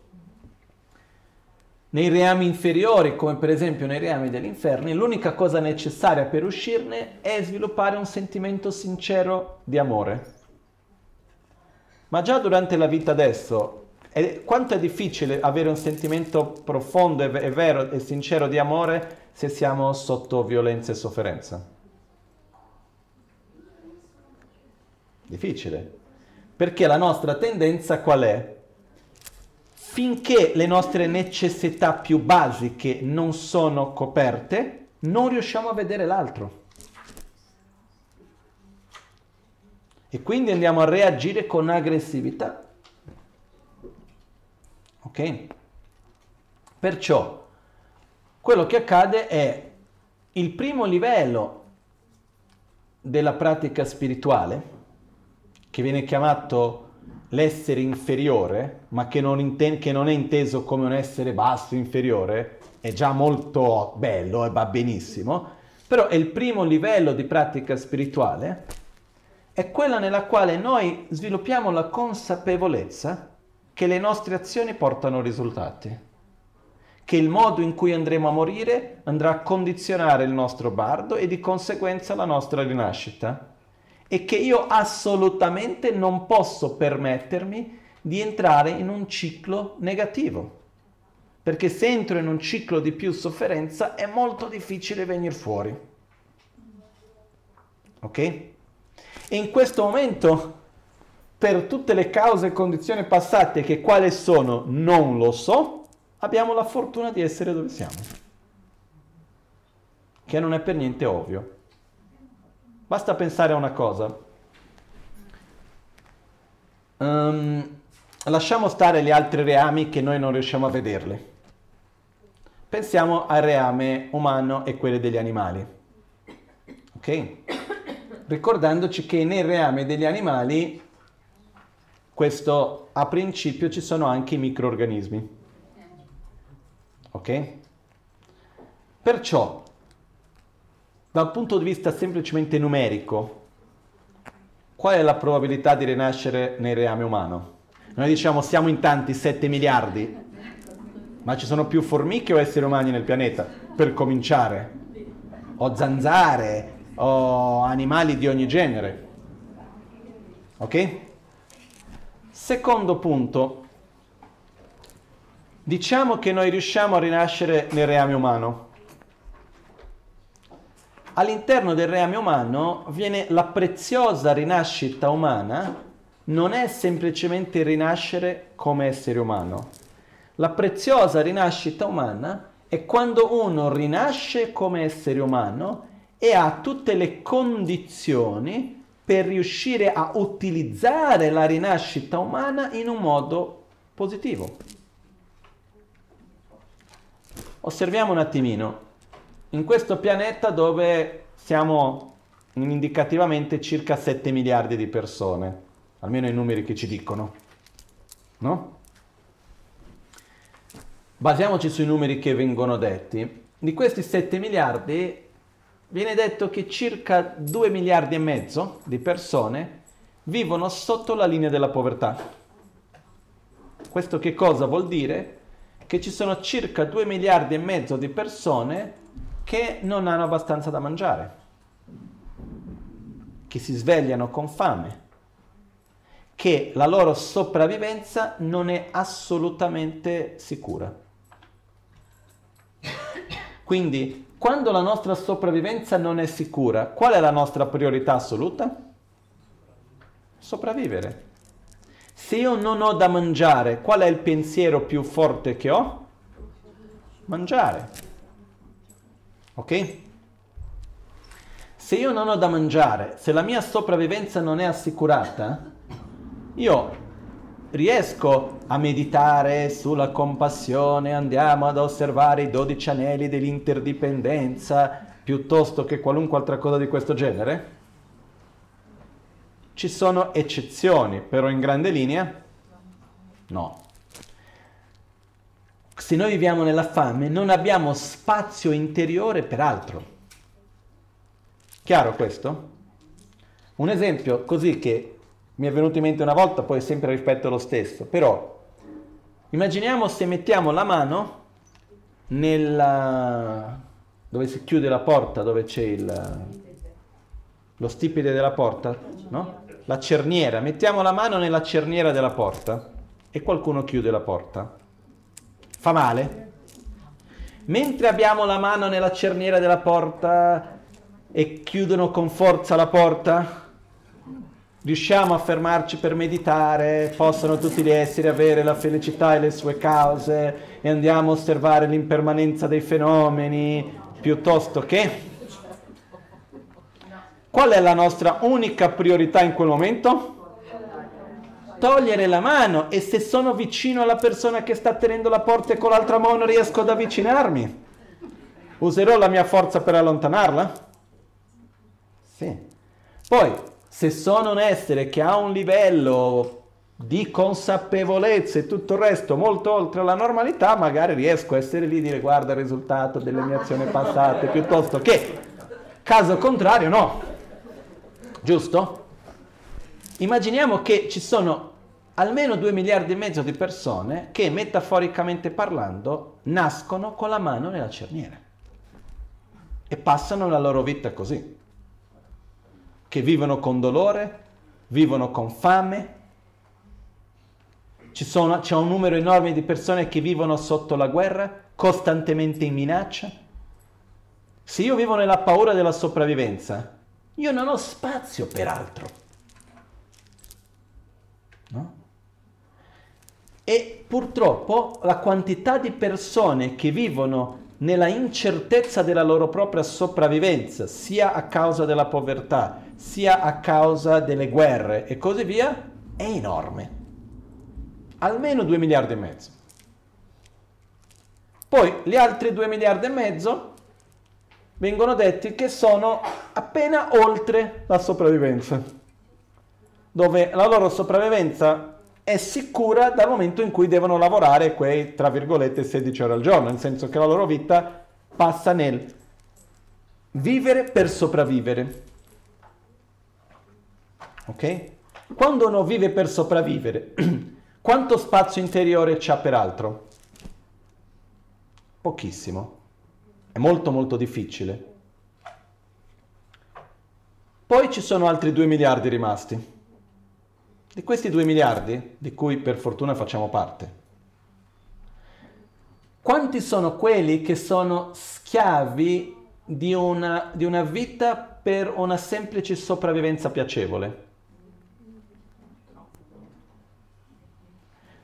nei reami inferiori, come per esempio nei reami dell'inferno, l'unica cosa necessaria per uscirne è sviluppare un sentimento sincero di amore. Ma già durante la vita adesso, è, quanto è difficile avere un sentimento profondo e, vero e sincero di amore se siamo sotto violenza e sofferenza? Difficile. Perché la nostra tendenza qual è? Finché le nostre necessità più basiche non sono coperte, non riusciamo a vedere l'altro. E quindi andiamo a reagire con aggressività. Ok? Perciò quello che accade è il primo livello della pratica spirituale che viene chiamato l'essere inferiore, ma che non, inten- che non, è inteso come un essere basso, inferiore, è già molto bello e va benissimo, però è il primo livello di pratica spirituale, è quella nella quale noi sviluppiamo la consapevolezza che le nostre azioni portano risultati, che il modo in cui andremo a morire andrà a condizionare il nostro bardo e di conseguenza la nostra rinascita e che io assolutamente non posso permettermi di entrare in un ciclo negativo. Perché se entro in un ciclo di più sofferenza è molto difficile venire fuori. Ok? E in questo momento, per tutte le cause e condizioni passate che quali sono non lo so, abbiamo la fortuna di essere dove siamo. Che non è per niente ovvio. Basta pensare a una cosa. Um, lasciamo stare gli altri reami che noi non riusciamo a vederli. Pensiamo al reame umano e quelli degli animali. Ok? Ricordandoci che nel reame degli animali, questo a principio ci sono anche i microorganismi. Ok? Perciò, dal punto di vista semplicemente numerico, qual è la probabilità di rinascere nel reame umano? Noi diciamo siamo in tanti, 7 miliardi, ma ci sono più formiche o esseri umani nel pianeta? Per cominciare. O zanzare, o animali di ogni genere. Ok? Secondo punto. Diciamo che noi riusciamo a rinascere nel reame umano. All'interno del reame umano viene la preziosa rinascita umana, non è semplicemente rinascere come essere umano, la preziosa rinascita umana è quando uno rinasce come essere umano e ha tutte le condizioni per riuscire a utilizzare la rinascita umana in un modo positivo. Osserviamo un attimino. In questo pianeta dove siamo indicativamente circa 7 miliardi di persone, almeno i numeri che ci dicono, no? Basiamoci sui numeri che vengono detti. Di questi 7 miliardi viene detto che circa 2 miliardi e mezzo di persone vivono sotto la linea della povertà. Questo che cosa vuol dire? Che ci sono circa 2 miliardi e mezzo di persone che non hanno abbastanza da mangiare, che si svegliano con fame, che la loro sopravvivenza non è assolutamente sicura. Quindi, quando la nostra sopravvivenza non è sicura, qual è la nostra priorità assoluta? Sopravvivere. Se io non ho da mangiare, qual è il pensiero più forte che ho? Mangiare. Ok? Se io non ho da mangiare, se la mia sopravvivenza non è assicurata, io riesco a meditare sulla compassione, andiamo ad osservare i dodici anelli dell'interdipendenza piuttosto che qualunque altra cosa di questo genere? Ci sono eccezioni, però in grande linea no. Se noi viviamo nella fame non abbiamo spazio interiore per altro. Chiaro questo? Un esempio così che mi è venuto in mente una volta, poi sempre rispetto lo stesso, però immaginiamo se mettiamo la mano nella... dove si chiude la porta, dove c'è il... lo stipite della porta, no? La cerniera, mettiamo la mano nella cerniera della porta e qualcuno chiude la porta. Fa male? Mentre abbiamo la mano nella cerniera della porta e chiudono con forza la porta, riusciamo a fermarci per meditare, possono tutti gli esseri avere la felicità e le sue cause e andiamo a osservare l'impermanenza dei fenomeni piuttosto che... Qual è la nostra unica priorità in quel momento? Togliere la mano e se sono vicino alla persona che sta tenendo la porta e con l'altra mano riesco ad avvicinarmi, userò la mia forza per allontanarla? Sì. Poi, se sono un essere che ha un livello di consapevolezza e tutto il resto molto oltre la normalità, magari riesco a essere lì e dire guarda il risultato delle mie azioni passate, piuttosto che caso contrario no. Giusto? Immaginiamo che ci sono almeno 2 miliardi e mezzo di persone che metaforicamente parlando nascono con la mano nella cerniera e passano la loro vita così che vivono con dolore, vivono con fame. Sono, c'è un numero enorme di persone che vivono sotto la guerra, costantemente in minaccia. Se io vivo nella paura della sopravvivenza, io non ho spazio per altro. No? E purtroppo la quantità di persone che vivono nella incertezza della loro propria sopravvivenza, sia a causa della povertà, sia a causa delle guerre e così via, è enorme. Almeno 2 miliardi e mezzo. Poi gli altri 2 miliardi e mezzo vengono detti che sono appena oltre la sopravvivenza, dove la loro sopravvivenza è sicura dal momento in cui devono lavorare quei, tra virgolette, 16 ore al giorno, nel senso che la loro vita passa nel vivere per sopravvivere. Ok? Quando uno vive per sopravvivere, <clears throat> quanto spazio interiore c'ha per altro? Pochissimo. È molto molto difficile. Poi ci sono altri 2 miliardi rimasti. Di questi 2 miliardi, di cui per fortuna facciamo parte, quanti sono quelli che sono schiavi di una, di una vita per una semplice sopravvivenza piacevole?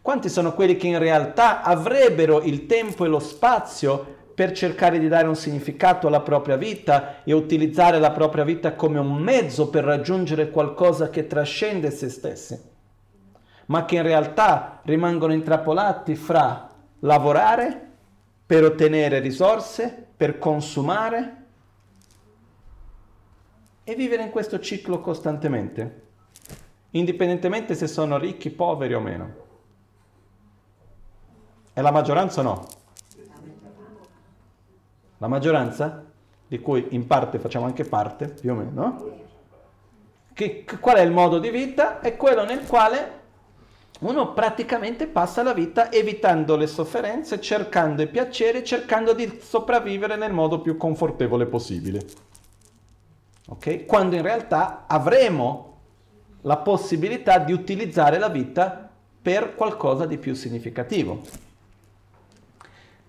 Quanti sono quelli che in realtà avrebbero il tempo e lo spazio per cercare di dare un significato alla propria vita e utilizzare la propria vita come un mezzo per raggiungere qualcosa che trascende se stessi, ma che in realtà rimangono intrappolati fra lavorare per ottenere risorse, per consumare e vivere in questo ciclo costantemente, indipendentemente se sono ricchi, poveri o meno. E la maggioranza no. La maggioranza, di cui in parte facciamo anche parte, più o meno, che, qual è il modo di vita? È quello nel quale uno praticamente passa la vita evitando le sofferenze, cercando i piaceri, cercando di sopravvivere nel modo più confortevole possibile. Ok? Quando in realtà avremo la possibilità di utilizzare la vita per qualcosa di più significativo.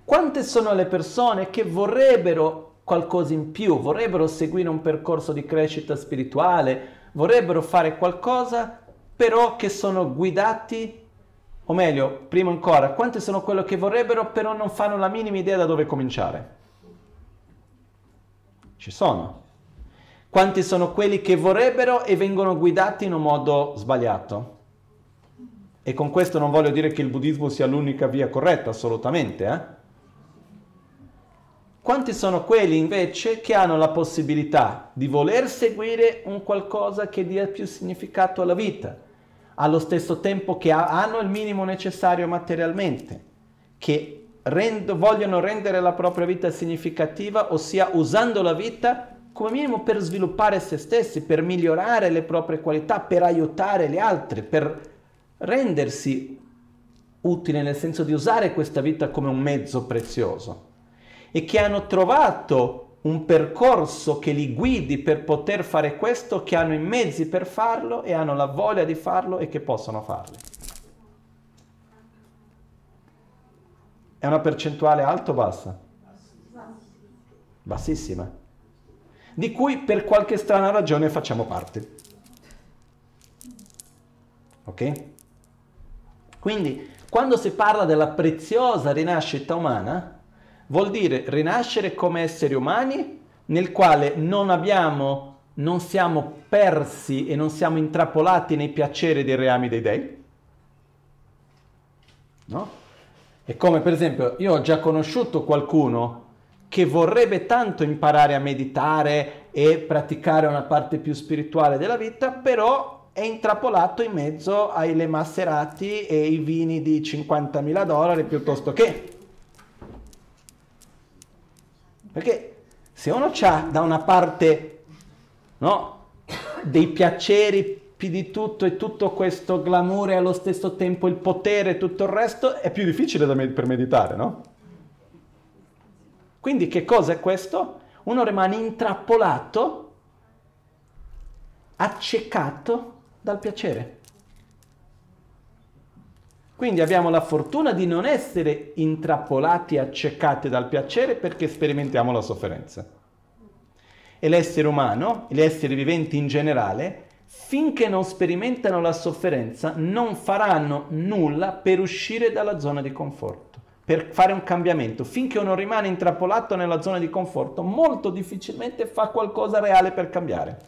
Quante sono le persone che vorrebbero qualcosa in più, vorrebbero seguire un percorso di crescita spirituale, vorrebbero fare qualcosa, però che sono guidati, o meglio, prima ancora, quante sono quello che vorrebbero, però non fanno la minima idea da dove cominciare? Ci sono. Quanti sono quelli che vorrebbero e vengono guidati in un modo sbagliato? E con questo non voglio dire che il buddismo sia l'unica via corretta, assolutamente, eh? Quanti sono quelli invece che hanno la possibilità di voler seguire un qualcosa che dia più significato alla vita, allo stesso tempo che hanno il minimo necessario materialmente, che rend- vogliono rendere la propria vita significativa, ossia usando la vita come minimo per sviluppare se stessi, per migliorare le proprie qualità, per aiutare gli altri, per rendersi utile nel senso di usare questa vita come un mezzo prezioso e che hanno trovato un percorso che li guidi per poter fare questo, che hanno i mezzi per farlo e hanno la voglia di farlo e che possono farlo. È una percentuale alta o bassa? Bassissima. Di cui per qualche strana ragione facciamo parte. Ok? Quindi, quando si parla della preziosa rinascita umana, vuol dire rinascere come esseri umani nel quale non abbiamo, non siamo persi e non siamo intrappolati nei piaceri dei reami dei dei. No? È come per esempio, io ho già conosciuto qualcuno che vorrebbe tanto imparare a meditare e praticare una parte più spirituale della vita, però è intrappolato in mezzo ai le masserati e i vini di 50.000 dollari piuttosto che perché se uno ha da una parte no, dei piaceri più di tutto e tutto questo glamour e allo stesso tempo il potere e tutto il resto, è più difficile med- per meditare, no? Quindi che cosa è questo? Uno rimane intrappolato, accecato dal piacere. Quindi abbiamo la fortuna di non essere intrappolati e accecati dal piacere perché sperimentiamo la sofferenza. e l'essere umano, gli esseri viventi in generale, finché non sperimentano la sofferenza, non faranno nulla per uscire dalla zona di conforto, per fare un cambiamento. Finché uno rimane intrappolato nella zona di conforto, molto difficilmente fa qualcosa reale per cambiare.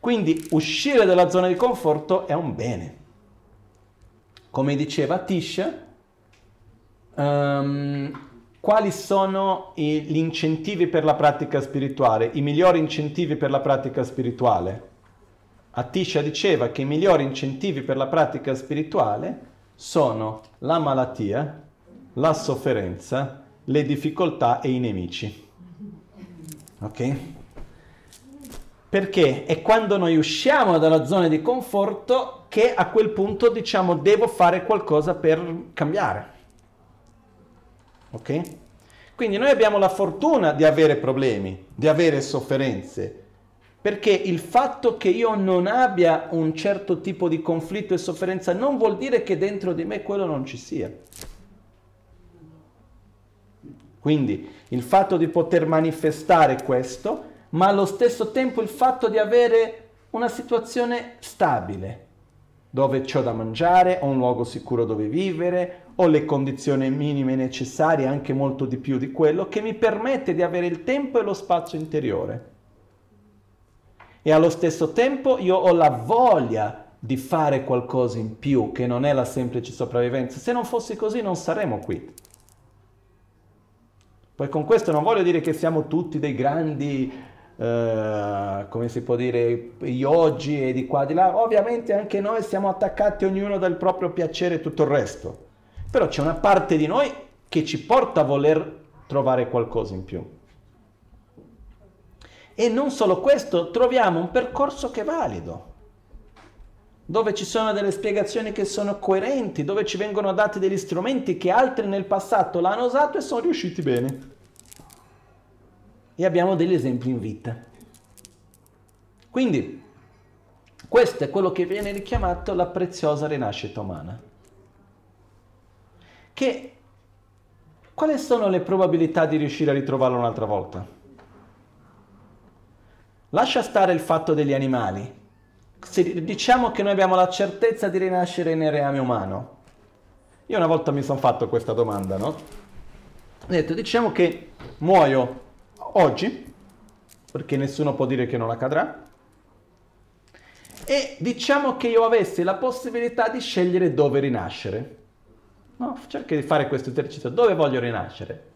Quindi uscire dalla zona di conforto è un bene. Come diceva Tish, um, quali sono i, gli incentivi per la pratica spirituale, i migliori incentivi per la pratica spirituale. Atisha diceva che i migliori incentivi per la pratica spirituale sono la malattia, la sofferenza, le difficoltà e i nemici. Ok? Perché è quando noi usciamo dalla zona di conforto che a quel punto diciamo devo fare qualcosa per cambiare. Ok? Quindi noi abbiamo la fortuna di avere problemi, di avere sofferenze, perché il fatto che io non abbia un certo tipo di conflitto e sofferenza non vuol dire che dentro di me quello non ci sia. Quindi il fatto di poter manifestare questo, ma allo stesso tempo il fatto di avere una situazione stabile, dove ho da mangiare, ho un luogo sicuro dove vivere, ho le condizioni minime necessarie, anche molto di più di quello, che mi permette di avere il tempo e lo spazio interiore. E allo stesso tempo io ho la voglia di fare qualcosa in più, che non è la semplice sopravvivenza. Se non fosse così non saremmo qui. Poi con questo non voglio dire che siamo tutti dei grandi Uh, come si può dire, yogi e di qua di là, ovviamente anche noi siamo attaccati ognuno dal proprio piacere e tutto il resto. Però c'è una parte di noi che ci porta a voler trovare qualcosa in più. E non solo questo, troviamo un percorso che è valido, dove ci sono delle spiegazioni che sono coerenti, dove ci vengono dati degli strumenti che altri nel passato l'hanno usato e sono riusciti bene e abbiamo degli esempi in vita. Quindi questo è quello che viene richiamato la preziosa rinascita umana. Che quali sono le probabilità di riuscire a ritrovarlo un'altra volta? Lascia stare il fatto degli animali. Se diciamo che noi abbiamo la certezza di rinascere nel reame umano. Io una volta mi sono fatto questa domanda, no? Ho detto, diciamo che muoio oggi, perché nessuno può dire che non accadrà, e diciamo che io avessi la possibilità di scegliere dove rinascere. No, cerca di fare questo esercizio. Dove voglio rinascere?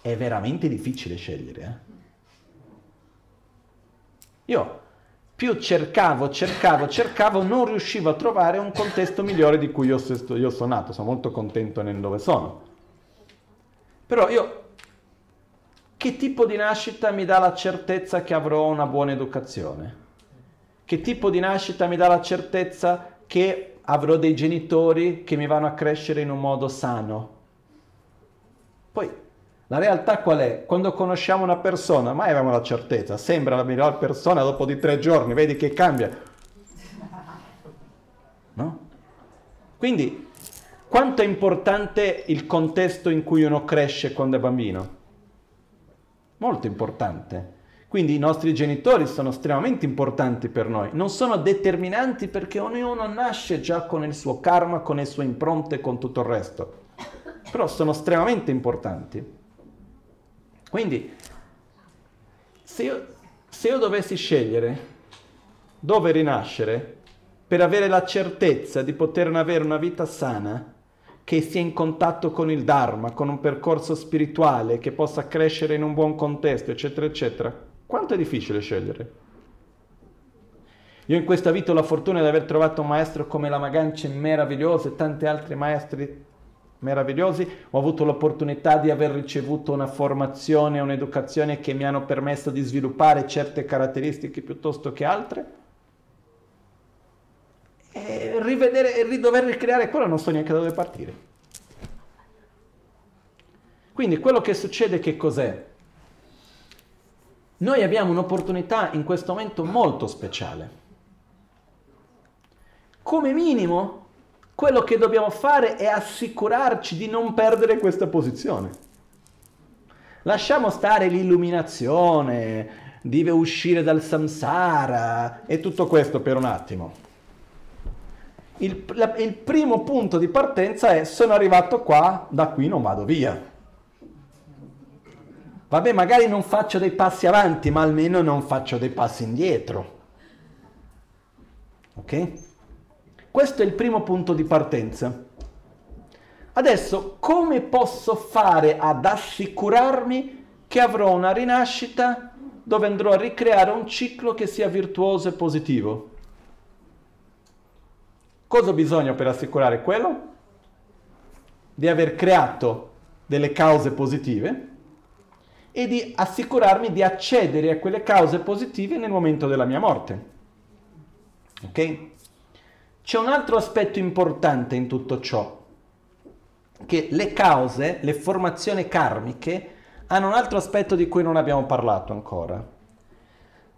È veramente difficile scegliere. Eh? Io più cercavo, cercavo, cercavo, non riuscivo a trovare un contesto migliore di cui io, io sono nato. Sono molto contento nel dove sono. Però io che tipo di nascita mi dà la certezza che avrò una buona educazione? Che tipo di nascita mi dà la certezza che avrò dei genitori che mi vanno a crescere in un modo sano? Poi, la realtà qual è? Quando conosciamo una persona, mai abbiamo la certezza, sembra la miglior persona, dopo di tre giorni vedi che cambia. No? Quindi, quanto è importante il contesto in cui uno cresce quando è bambino? Molto importante. Quindi i nostri genitori sono estremamente importanti per noi, non sono determinanti perché ognuno nasce già con il suo karma, con le sue impronte, con tutto il resto, però sono estremamente importanti. Quindi se io, se io dovessi scegliere dove rinascere per avere la certezza di poter avere una vita sana, che sia in contatto con il Dharma, con un percorso spirituale, che possa crescere in un buon contesto, eccetera, eccetera, quanto è difficile scegliere? Io in questa vita ho la fortuna di aver trovato un maestro come la Magancia meraviglioso e tanti altri maestri meravigliosi, ho avuto l'opportunità di aver ricevuto una formazione, un'educazione che mi hanno permesso di sviluppare certe caratteristiche piuttosto che altre e rivedere e dover ricreare quello non so neanche da dove partire. Quindi quello che succede che cos'è? Noi abbiamo un'opportunità in questo momento molto speciale. Come minimo, quello che dobbiamo fare è assicurarci di non perdere questa posizione. Lasciamo stare l'illuminazione, deve uscire dal samsara e tutto questo per un attimo. Il, la, il primo punto di partenza è sono arrivato qua, da qui non vado via. Vabbè, magari non faccio dei passi avanti, ma almeno non faccio dei passi indietro. Ok? Questo è il primo punto di partenza. Adesso, come posso fare ad assicurarmi che avrò una rinascita dove andrò a ricreare un ciclo che sia virtuoso e positivo? Cosa ho bisogno per assicurare quello? Di aver creato delle cause positive e di assicurarmi di accedere a quelle cause positive nel momento della mia morte. Ok? C'è un altro aspetto importante in tutto ciò, che le cause, le formazioni karmiche, hanno un altro aspetto di cui non abbiamo parlato ancora.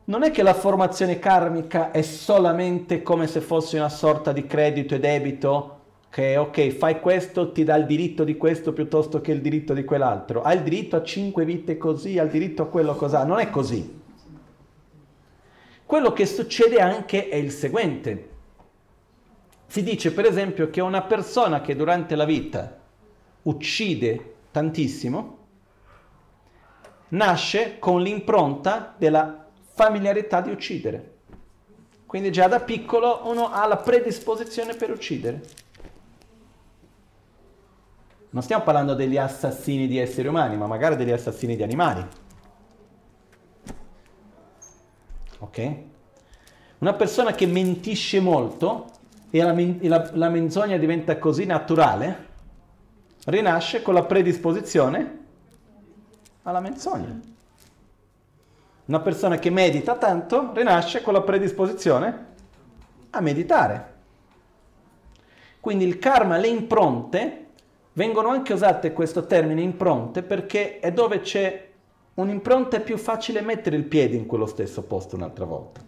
Non è che la formazione karmica è solamente come se fosse una sorta di credito e debito che ok, fai questo, ti dà il diritto di questo piuttosto che il diritto di quell'altro. Hai il diritto a cinque vite così, hai il diritto a quello così. Non è così. Quello che succede anche è il seguente. Si dice per esempio che una persona che durante la vita uccide tantissimo, nasce con l'impronta della familiarità di uccidere. Quindi già da piccolo uno ha la predisposizione per uccidere. Non stiamo parlando degli assassini di esseri umani, ma magari degli assassini di animali. Ok? Una persona che mentisce molto e la, la, la menzogna diventa così naturale, rinasce con la predisposizione alla menzogna. Una persona che medita tanto rinasce con la predisposizione a meditare. Quindi il karma, le impronte, vengono anche usate questo termine impronte perché è dove c'è un'impronta è più facile mettere il piede in quello stesso posto un'altra volta.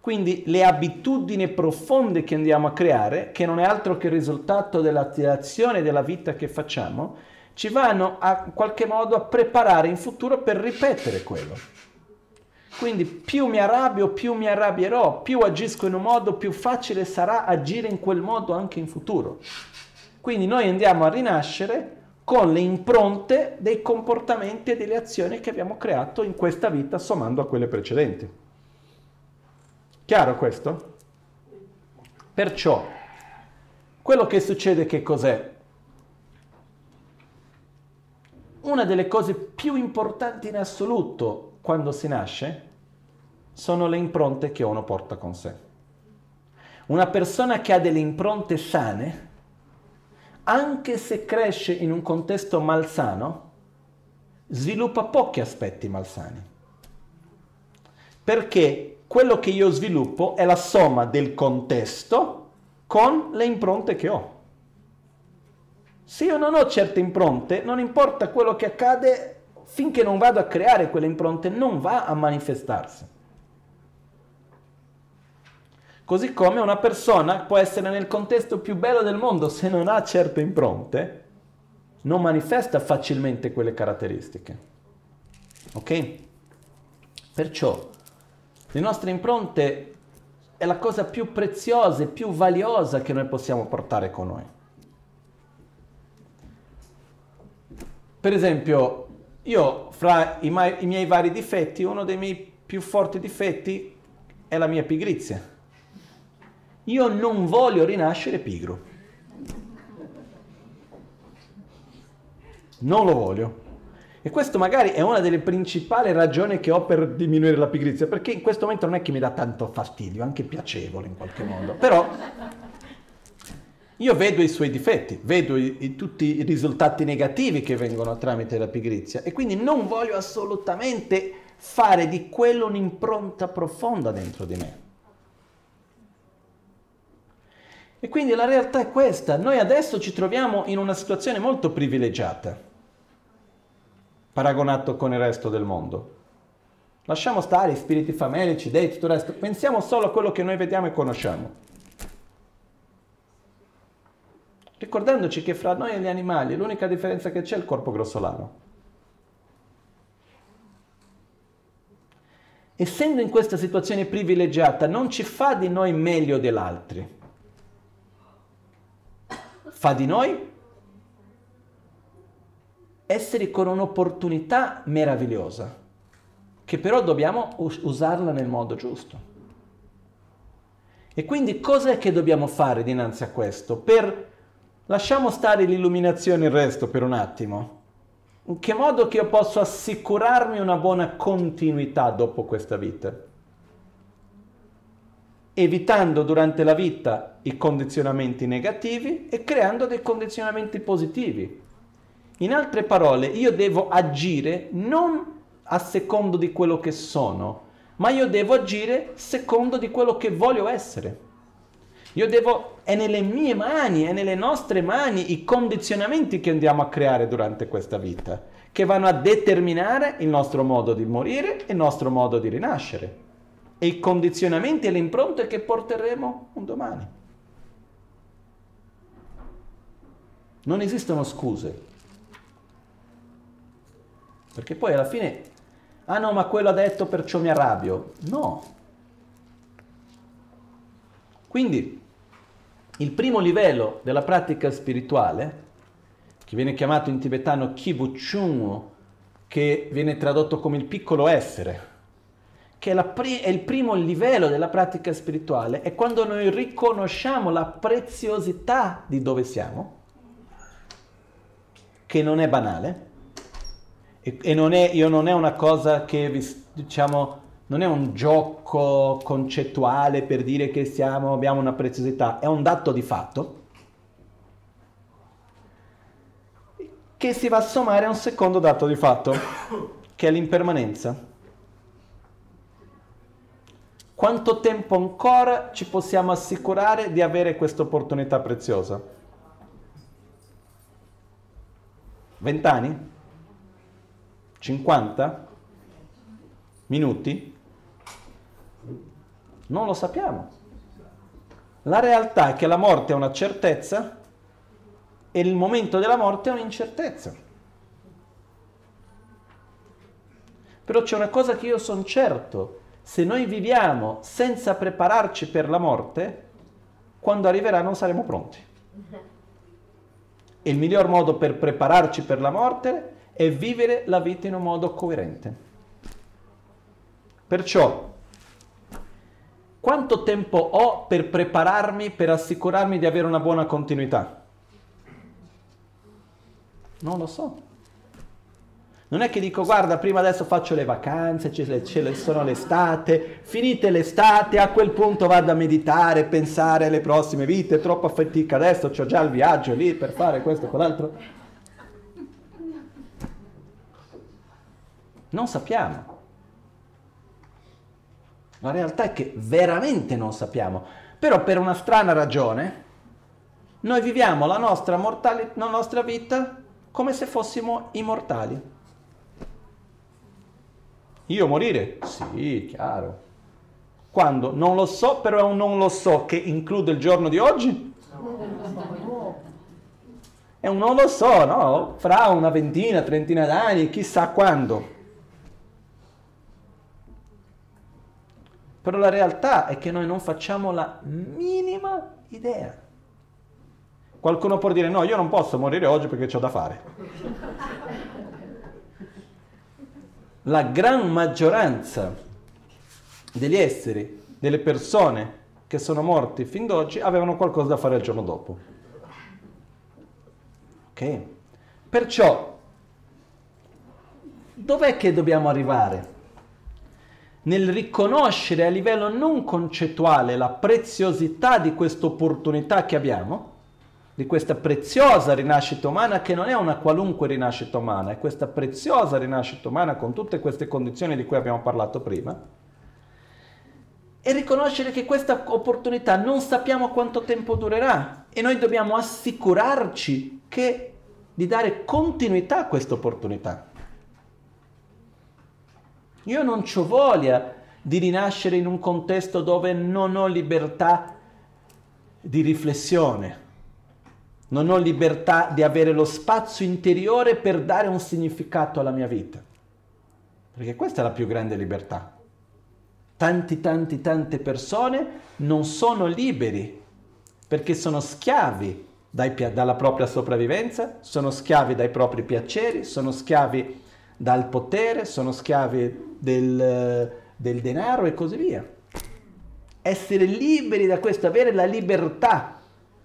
Quindi le abitudini profonde che andiamo a creare, che non è altro che il risultato dell'azione della vita che facciamo, ci vanno a in qualche modo a preparare in futuro per ripetere quello. Quindi più mi arrabbio, più mi arrabbierò, più agisco in un modo, più facile sarà agire in quel modo anche in futuro. Quindi noi andiamo a rinascere con le impronte dei comportamenti e delle azioni che abbiamo creato in questa vita sommando a quelle precedenti. Chiaro questo? Perciò, quello che succede che cos'è? Una delle cose più importanti in assoluto quando si nasce sono le impronte che uno porta con sé. Una persona che ha delle impronte sane anche se cresce in un contesto malsano, sviluppa pochi aspetti malsani. Perché quello che io sviluppo è la somma del contesto con le impronte che ho. Se io non ho certe impronte, non importa quello che accade, finché non vado a creare quelle impronte, non va a manifestarsi. Così come una persona può essere nel contesto più bello del mondo, se non ha certe impronte, non manifesta facilmente quelle caratteristiche. Ok? Perciò le nostre impronte è la cosa più preziosa e più valiosa che noi possiamo portare con noi. Per esempio, io fra i, i miei vari difetti, uno dei miei più forti difetti è la mia pigrizia io non voglio rinascere pigro. Non lo voglio. E questo magari è una delle principali ragioni che ho per diminuire la pigrizia, perché in questo momento non è che mi dà tanto fastidio, anche piacevole in qualche modo. Però io vedo i suoi difetti, vedo i, i, tutti i risultati negativi che vengono tramite la pigrizia e quindi non voglio assolutamente fare di quello un'impronta profonda dentro di me. E quindi la realtà è questa, noi adesso ci troviamo in una situazione molto privilegiata, paragonato con il resto del mondo. Lasciamo stare i spiriti famelici, dei, tutto il resto, pensiamo solo a quello che noi vediamo e conosciamo ricordandoci che fra noi e gli animali l'unica differenza che c'è è il corpo grossolano. Essendo in questa situazione privilegiata non ci fa di noi meglio degli altri, fa di noi esseri con un'opportunità meravigliosa, che però dobbiamo us- usarla nel modo giusto. E quindi cos'è che dobbiamo fare dinanzi a questo? Per lasciamo stare l'illuminazione e il resto per un attimo. In che modo che io posso assicurarmi una buona continuità dopo questa vita? Evitando durante la vita i condizionamenti negativi e creando dei condizionamenti positivi. In altre parole, io devo agire non a secondo di quello che sono, ma io devo agire secondo di quello che voglio essere. Io devo, è nelle mie mani, è nelle nostre mani i condizionamenti che andiamo a creare durante questa vita, che vanno a determinare il nostro modo di morire e il nostro modo di rinascere. E i condizionamenti e le impronte che porteremo un domani. Non esistono scuse. Perché poi alla fine ah no, ma quello ha detto perciò mi arrabbio. No. Quindi il primo livello della pratica spirituale, che viene chiamato in tibetano Kibuchungu, che viene tradotto come il piccolo essere, che è, pri- è il primo livello della pratica spirituale, è quando noi riconosciamo la preziosità di dove siamo, che non è banale, e, e non, è, non è una cosa che, diciamo, non è un gioco concettuale per dire che siamo, abbiamo una preziosità, è un dato di fatto che si va a sommare a un secondo dato di fatto, che è l'impermanenza. Quanto tempo ancora ci possiamo assicurare di avere questa opportunità preziosa? Vent'anni? 50 minuti? Non lo sappiamo. La realtà è che la morte è una certezza e il momento della morte è un'incertezza. Però c'è una cosa che io sono certo, se noi viviamo senza prepararci per la morte, quando arriverà non saremo pronti. E il miglior modo per prepararci per la morte è vivere la vita in un modo coerente. Perciò, quanto tempo ho per prepararmi, per assicurarmi di avere una buona continuità? Non lo so. Non è che dico, guarda, prima adesso faccio le vacanze, ce sono l'estate, finite l'estate, a quel punto vado a meditare, pensare alle prossime vite, troppa fatica adesso, ho già il viaggio lì per fare questo e quell'altro. Non sappiamo. La realtà è che veramente non sappiamo. Però per una strana ragione noi viviamo la nostra, mortali- la nostra vita come se fossimo immortali. Io morire? Sì, chiaro. Quando? Non lo so, però è un non lo so che include il giorno di oggi? È un non lo so, no? Fra una ventina, trentina d'anni, chissà quando. Però la realtà è che noi non facciamo la minima idea. Qualcuno può dire no, io non posso morire oggi perché ho da fare. La gran maggioranza degli esseri, delle persone che sono morti fin d'oggi, avevano qualcosa da fare il giorno dopo. Ok? Perciò, dov'è che dobbiamo arrivare? Nel riconoscere a livello non concettuale la preziosità di questa opportunità che abbiamo, di questa preziosa rinascita umana che non è una qualunque rinascita umana, è questa preziosa rinascita umana con tutte queste condizioni di cui abbiamo parlato prima, e riconoscere che questa opportunità non sappiamo quanto tempo durerà e noi dobbiamo assicurarci che, di dare continuità a questa opportunità. Io non ho voglia di rinascere in un contesto dove non ho libertà di riflessione, non ho libertà di avere lo spazio interiore per dare un significato alla mia vita. Perché questa è la più grande libertà. Tanti, tanti, tante persone non sono liberi perché sono schiavi dai, dalla propria sopravvivenza, sono schiavi dai propri piaceri, sono schiavi dal potere, sono schiavi del, del denaro e così via. Essere liberi da questo, avere la libertà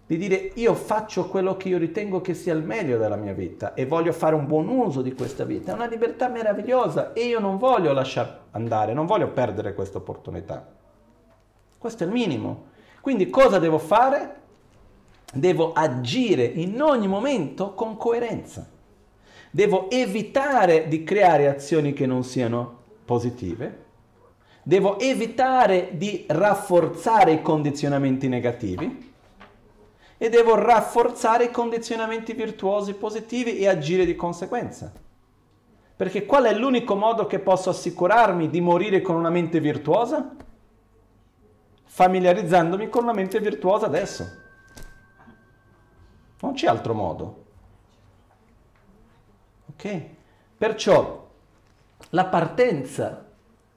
di dire io faccio quello che io ritengo che sia il meglio della mia vita e voglio fare un buon uso di questa vita. È una libertà meravigliosa e io non voglio lasciare andare, non voglio perdere questa opportunità. Questo è il minimo. Quindi cosa devo fare? Devo agire in ogni momento con coerenza. Devo evitare di creare azioni che non siano positive. Devo evitare di rafforzare i condizionamenti negativi e devo rafforzare i condizionamenti virtuosi positivi e agire di conseguenza. Perché qual è l'unico modo che posso assicurarmi di morire con una mente virtuosa? Familiarizzandomi con una mente virtuosa adesso. Non c'è altro modo. Ok? Perciò la partenza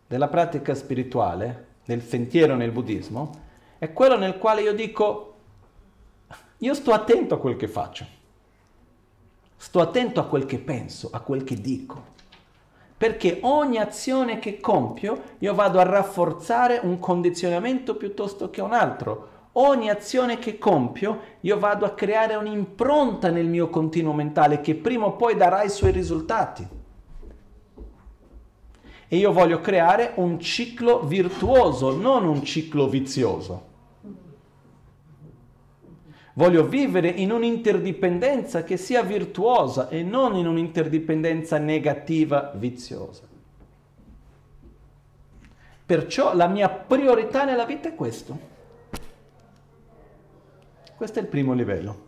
della pratica spirituale, nel sentiero nel buddismo, è quello nel quale io dico io sto attento a quel che faccio, sto attento a quel che penso, a quel che dico, perché ogni azione che compio io vado a rafforzare un condizionamento piuttosto che un altro. Ogni azione che compio io vado a creare un'impronta nel mio continuo mentale che prima o poi darà i suoi risultati. E io voglio creare un ciclo virtuoso, non un ciclo vizioso. Voglio vivere in un'interdipendenza che sia virtuosa e non in un'interdipendenza negativa, viziosa. Perciò la mia priorità nella vita è questo. Questo è il primo livello.